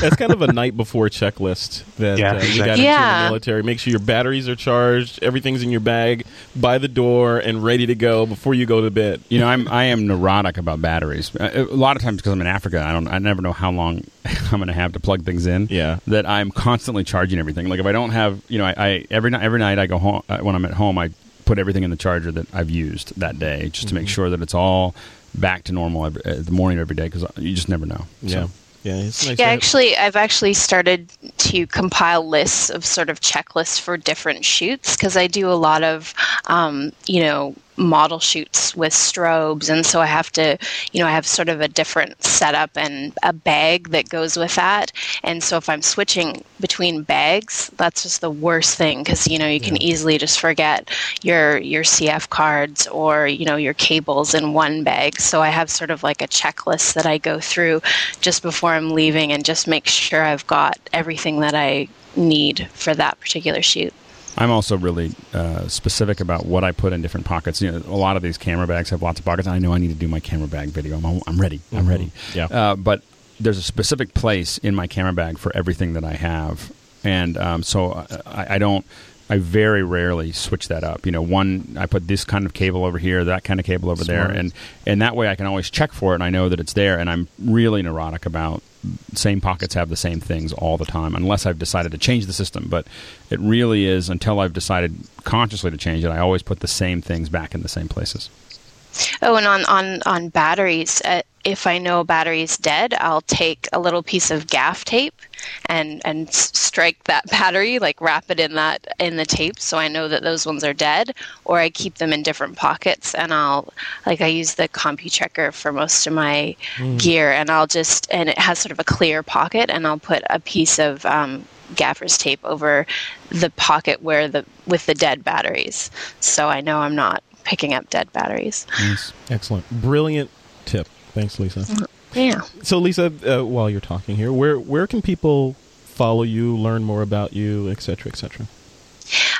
That's kind of a night before checklist that Yeah, uh, we got exactly. into in Yeah. the military. Make sure your batteries are charged, everything's in your bag by the door and ready to go before you go to bed. You know, I'm I am neurotic about batteries. Uh, A lot of times because I'm in Africa, I don't I never know how long I'm going to have to plug things in. Yeah. that I'm constantly charging everything. Like if I don't have, you know, I, I every night every night I go home uh, when I'm at home, I put everything in the charger that I've used that day just to make sure that it's all back to normal every, uh, the morning of every day because you just never know. Yeah. So, Yeah, it's nice. Yeah, actually, I've actually started to compile lists of sort of checklists for different shoots because I do a lot of, um, you know, model shoots with strobes, and so I have to, you know, I have sort of a different setup and a bag that goes with that. And so if I'm switching between bags, that's just the worst thing because you know you can easily just forget your your CF cards or you know your cables in one bag. So I have sort of like a checklist that I go through just before I'm leaving and just make sure I've got everything that I need for that particular shoot. I'm also really uh, specific about what I put in different pockets. You know, a lot of these camera bags have lots of pockets. I know I need to do my camera bag video. I'm, I'm ready. I'm ready. Yeah. Uh, but there's a specific place in my camera bag for everything that I have, and um, so I, I don't. I very rarely switch that up. You know, one I put this kind of cable over here, that kind of cable over there, and and that way I can always check for it, and I know that it's there. And I'm really neurotic about same pockets have the same things all the time, unless I've decided to change the system. But it really is until I've decided consciously to change it. I always put the same things back in the same places. Oh, and on on on batteries, uh, if I know a battery's dead, I'll take a little piece of gaff tape and and strike that battery, like wrap it in that in the tape, so I know that those ones are dead. Or I keep them in different pockets, and I'll like I use the CompuTrekker for most of my gear, and I'll just and it has sort of a clear pocket, and I'll put a piece of um, gaffer's tape over the pocket where the with the dead batteries, so I know I'm not picking up dead batteries. Excellent. Brilliant tip. Thanks, Lisa. Yeah. So, Lisa, uh, while you're talking here, where where can people follow you, learn more about you, et cetera, et cetera?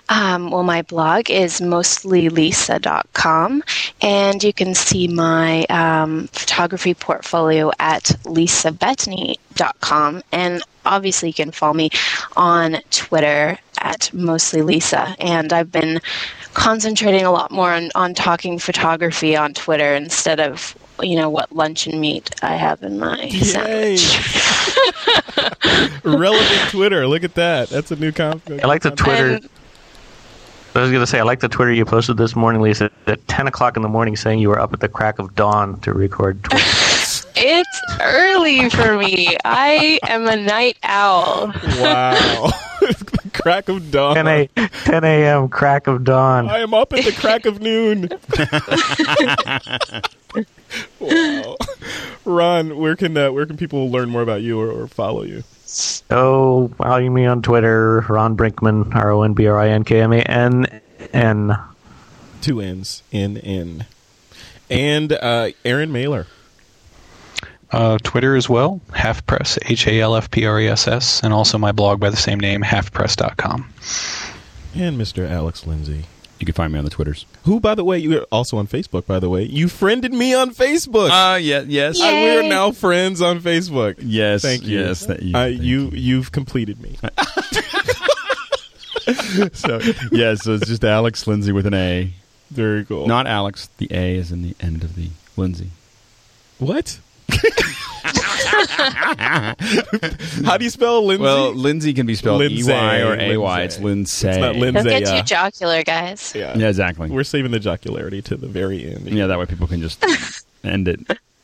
Um, well, my blog is mostlylisa.com, and you can see my um, photography portfolio at lisabettany.com. And obviously, you can follow me on Twitter at mostlylisa. And I've been concentrating a lot more on, on talking photography on Twitter instead of you know what luncheon meat I have in my sandwich. Relevant Twitter. Look at that. That's a new concept. I like the Twitter. And- I was going to say, I like the Twitter you posted this morning, Lisa, at 10 o'clock in the morning saying you were up at the crack of dawn to record Twitter. It's early for me. I am a night owl. Wow. crack of dawn. 10 a 10 a.m. crack of dawn. I am up at the crack of noon. wow. Ron, where can uh, where can people learn more about you or, or follow you? Oh, follow me on Twitter, Ron Brinkmann, R O N B R I N K M A N N. Two N's, N N. And uh, Aaron Mahler. Uh, Twitter as well, Half Press, H A L F P R E S S, and also my blog by the same name, halfpress.com. And Mr. Alex Lindsay. You can find me on the Twitters. Who, by the way, you're also on Facebook, by the way. You friended me on Facebook. Uh, yeah, yes. We're now friends on Facebook. Yes. Thank you. Yes. That you, Uh, thank you, you've completed me. So, yeah, so it's just Alex Lindsay with an A. Very cool. Not Alex. The A is in the end of the Lindsay. what? How do you spell Lindsay? Well, Lindsay can be spelled Lindsay, E Y or A Y. It's Lindsay. Lindsay. It's not Lin- Don't get They, uh, too jocular, guys. yeah. Yeah, exactly. We're saving the jocularity to the very end. yeah, that way people can just end it.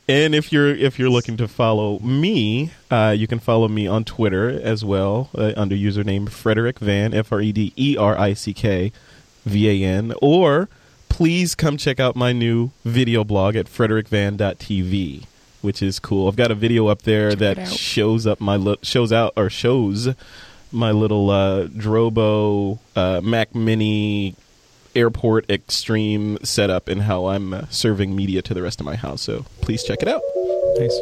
And if you're if you're looking to follow me, uh, you can follow me on Twitter as well uh, under username Frederick Van F R E D E R I C K V A N. Or please come check out my new video blog at frederickvan.tv, which is cool. I've got a video up there it that shows up my li- shows out or shows my little uh, Drobo uh, Mac Mini airport extreme setup and how I'm uh, serving media to the rest of my house. So please check it out. Nice.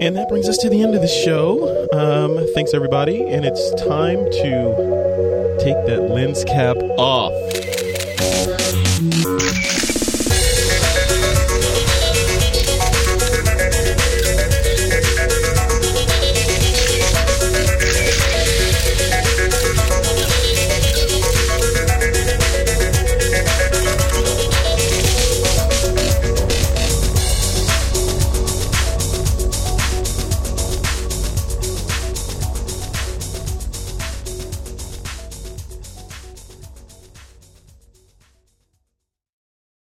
And that brings us to the end of the show. Um, thanks, everybody. And it's time to take that lens cap off.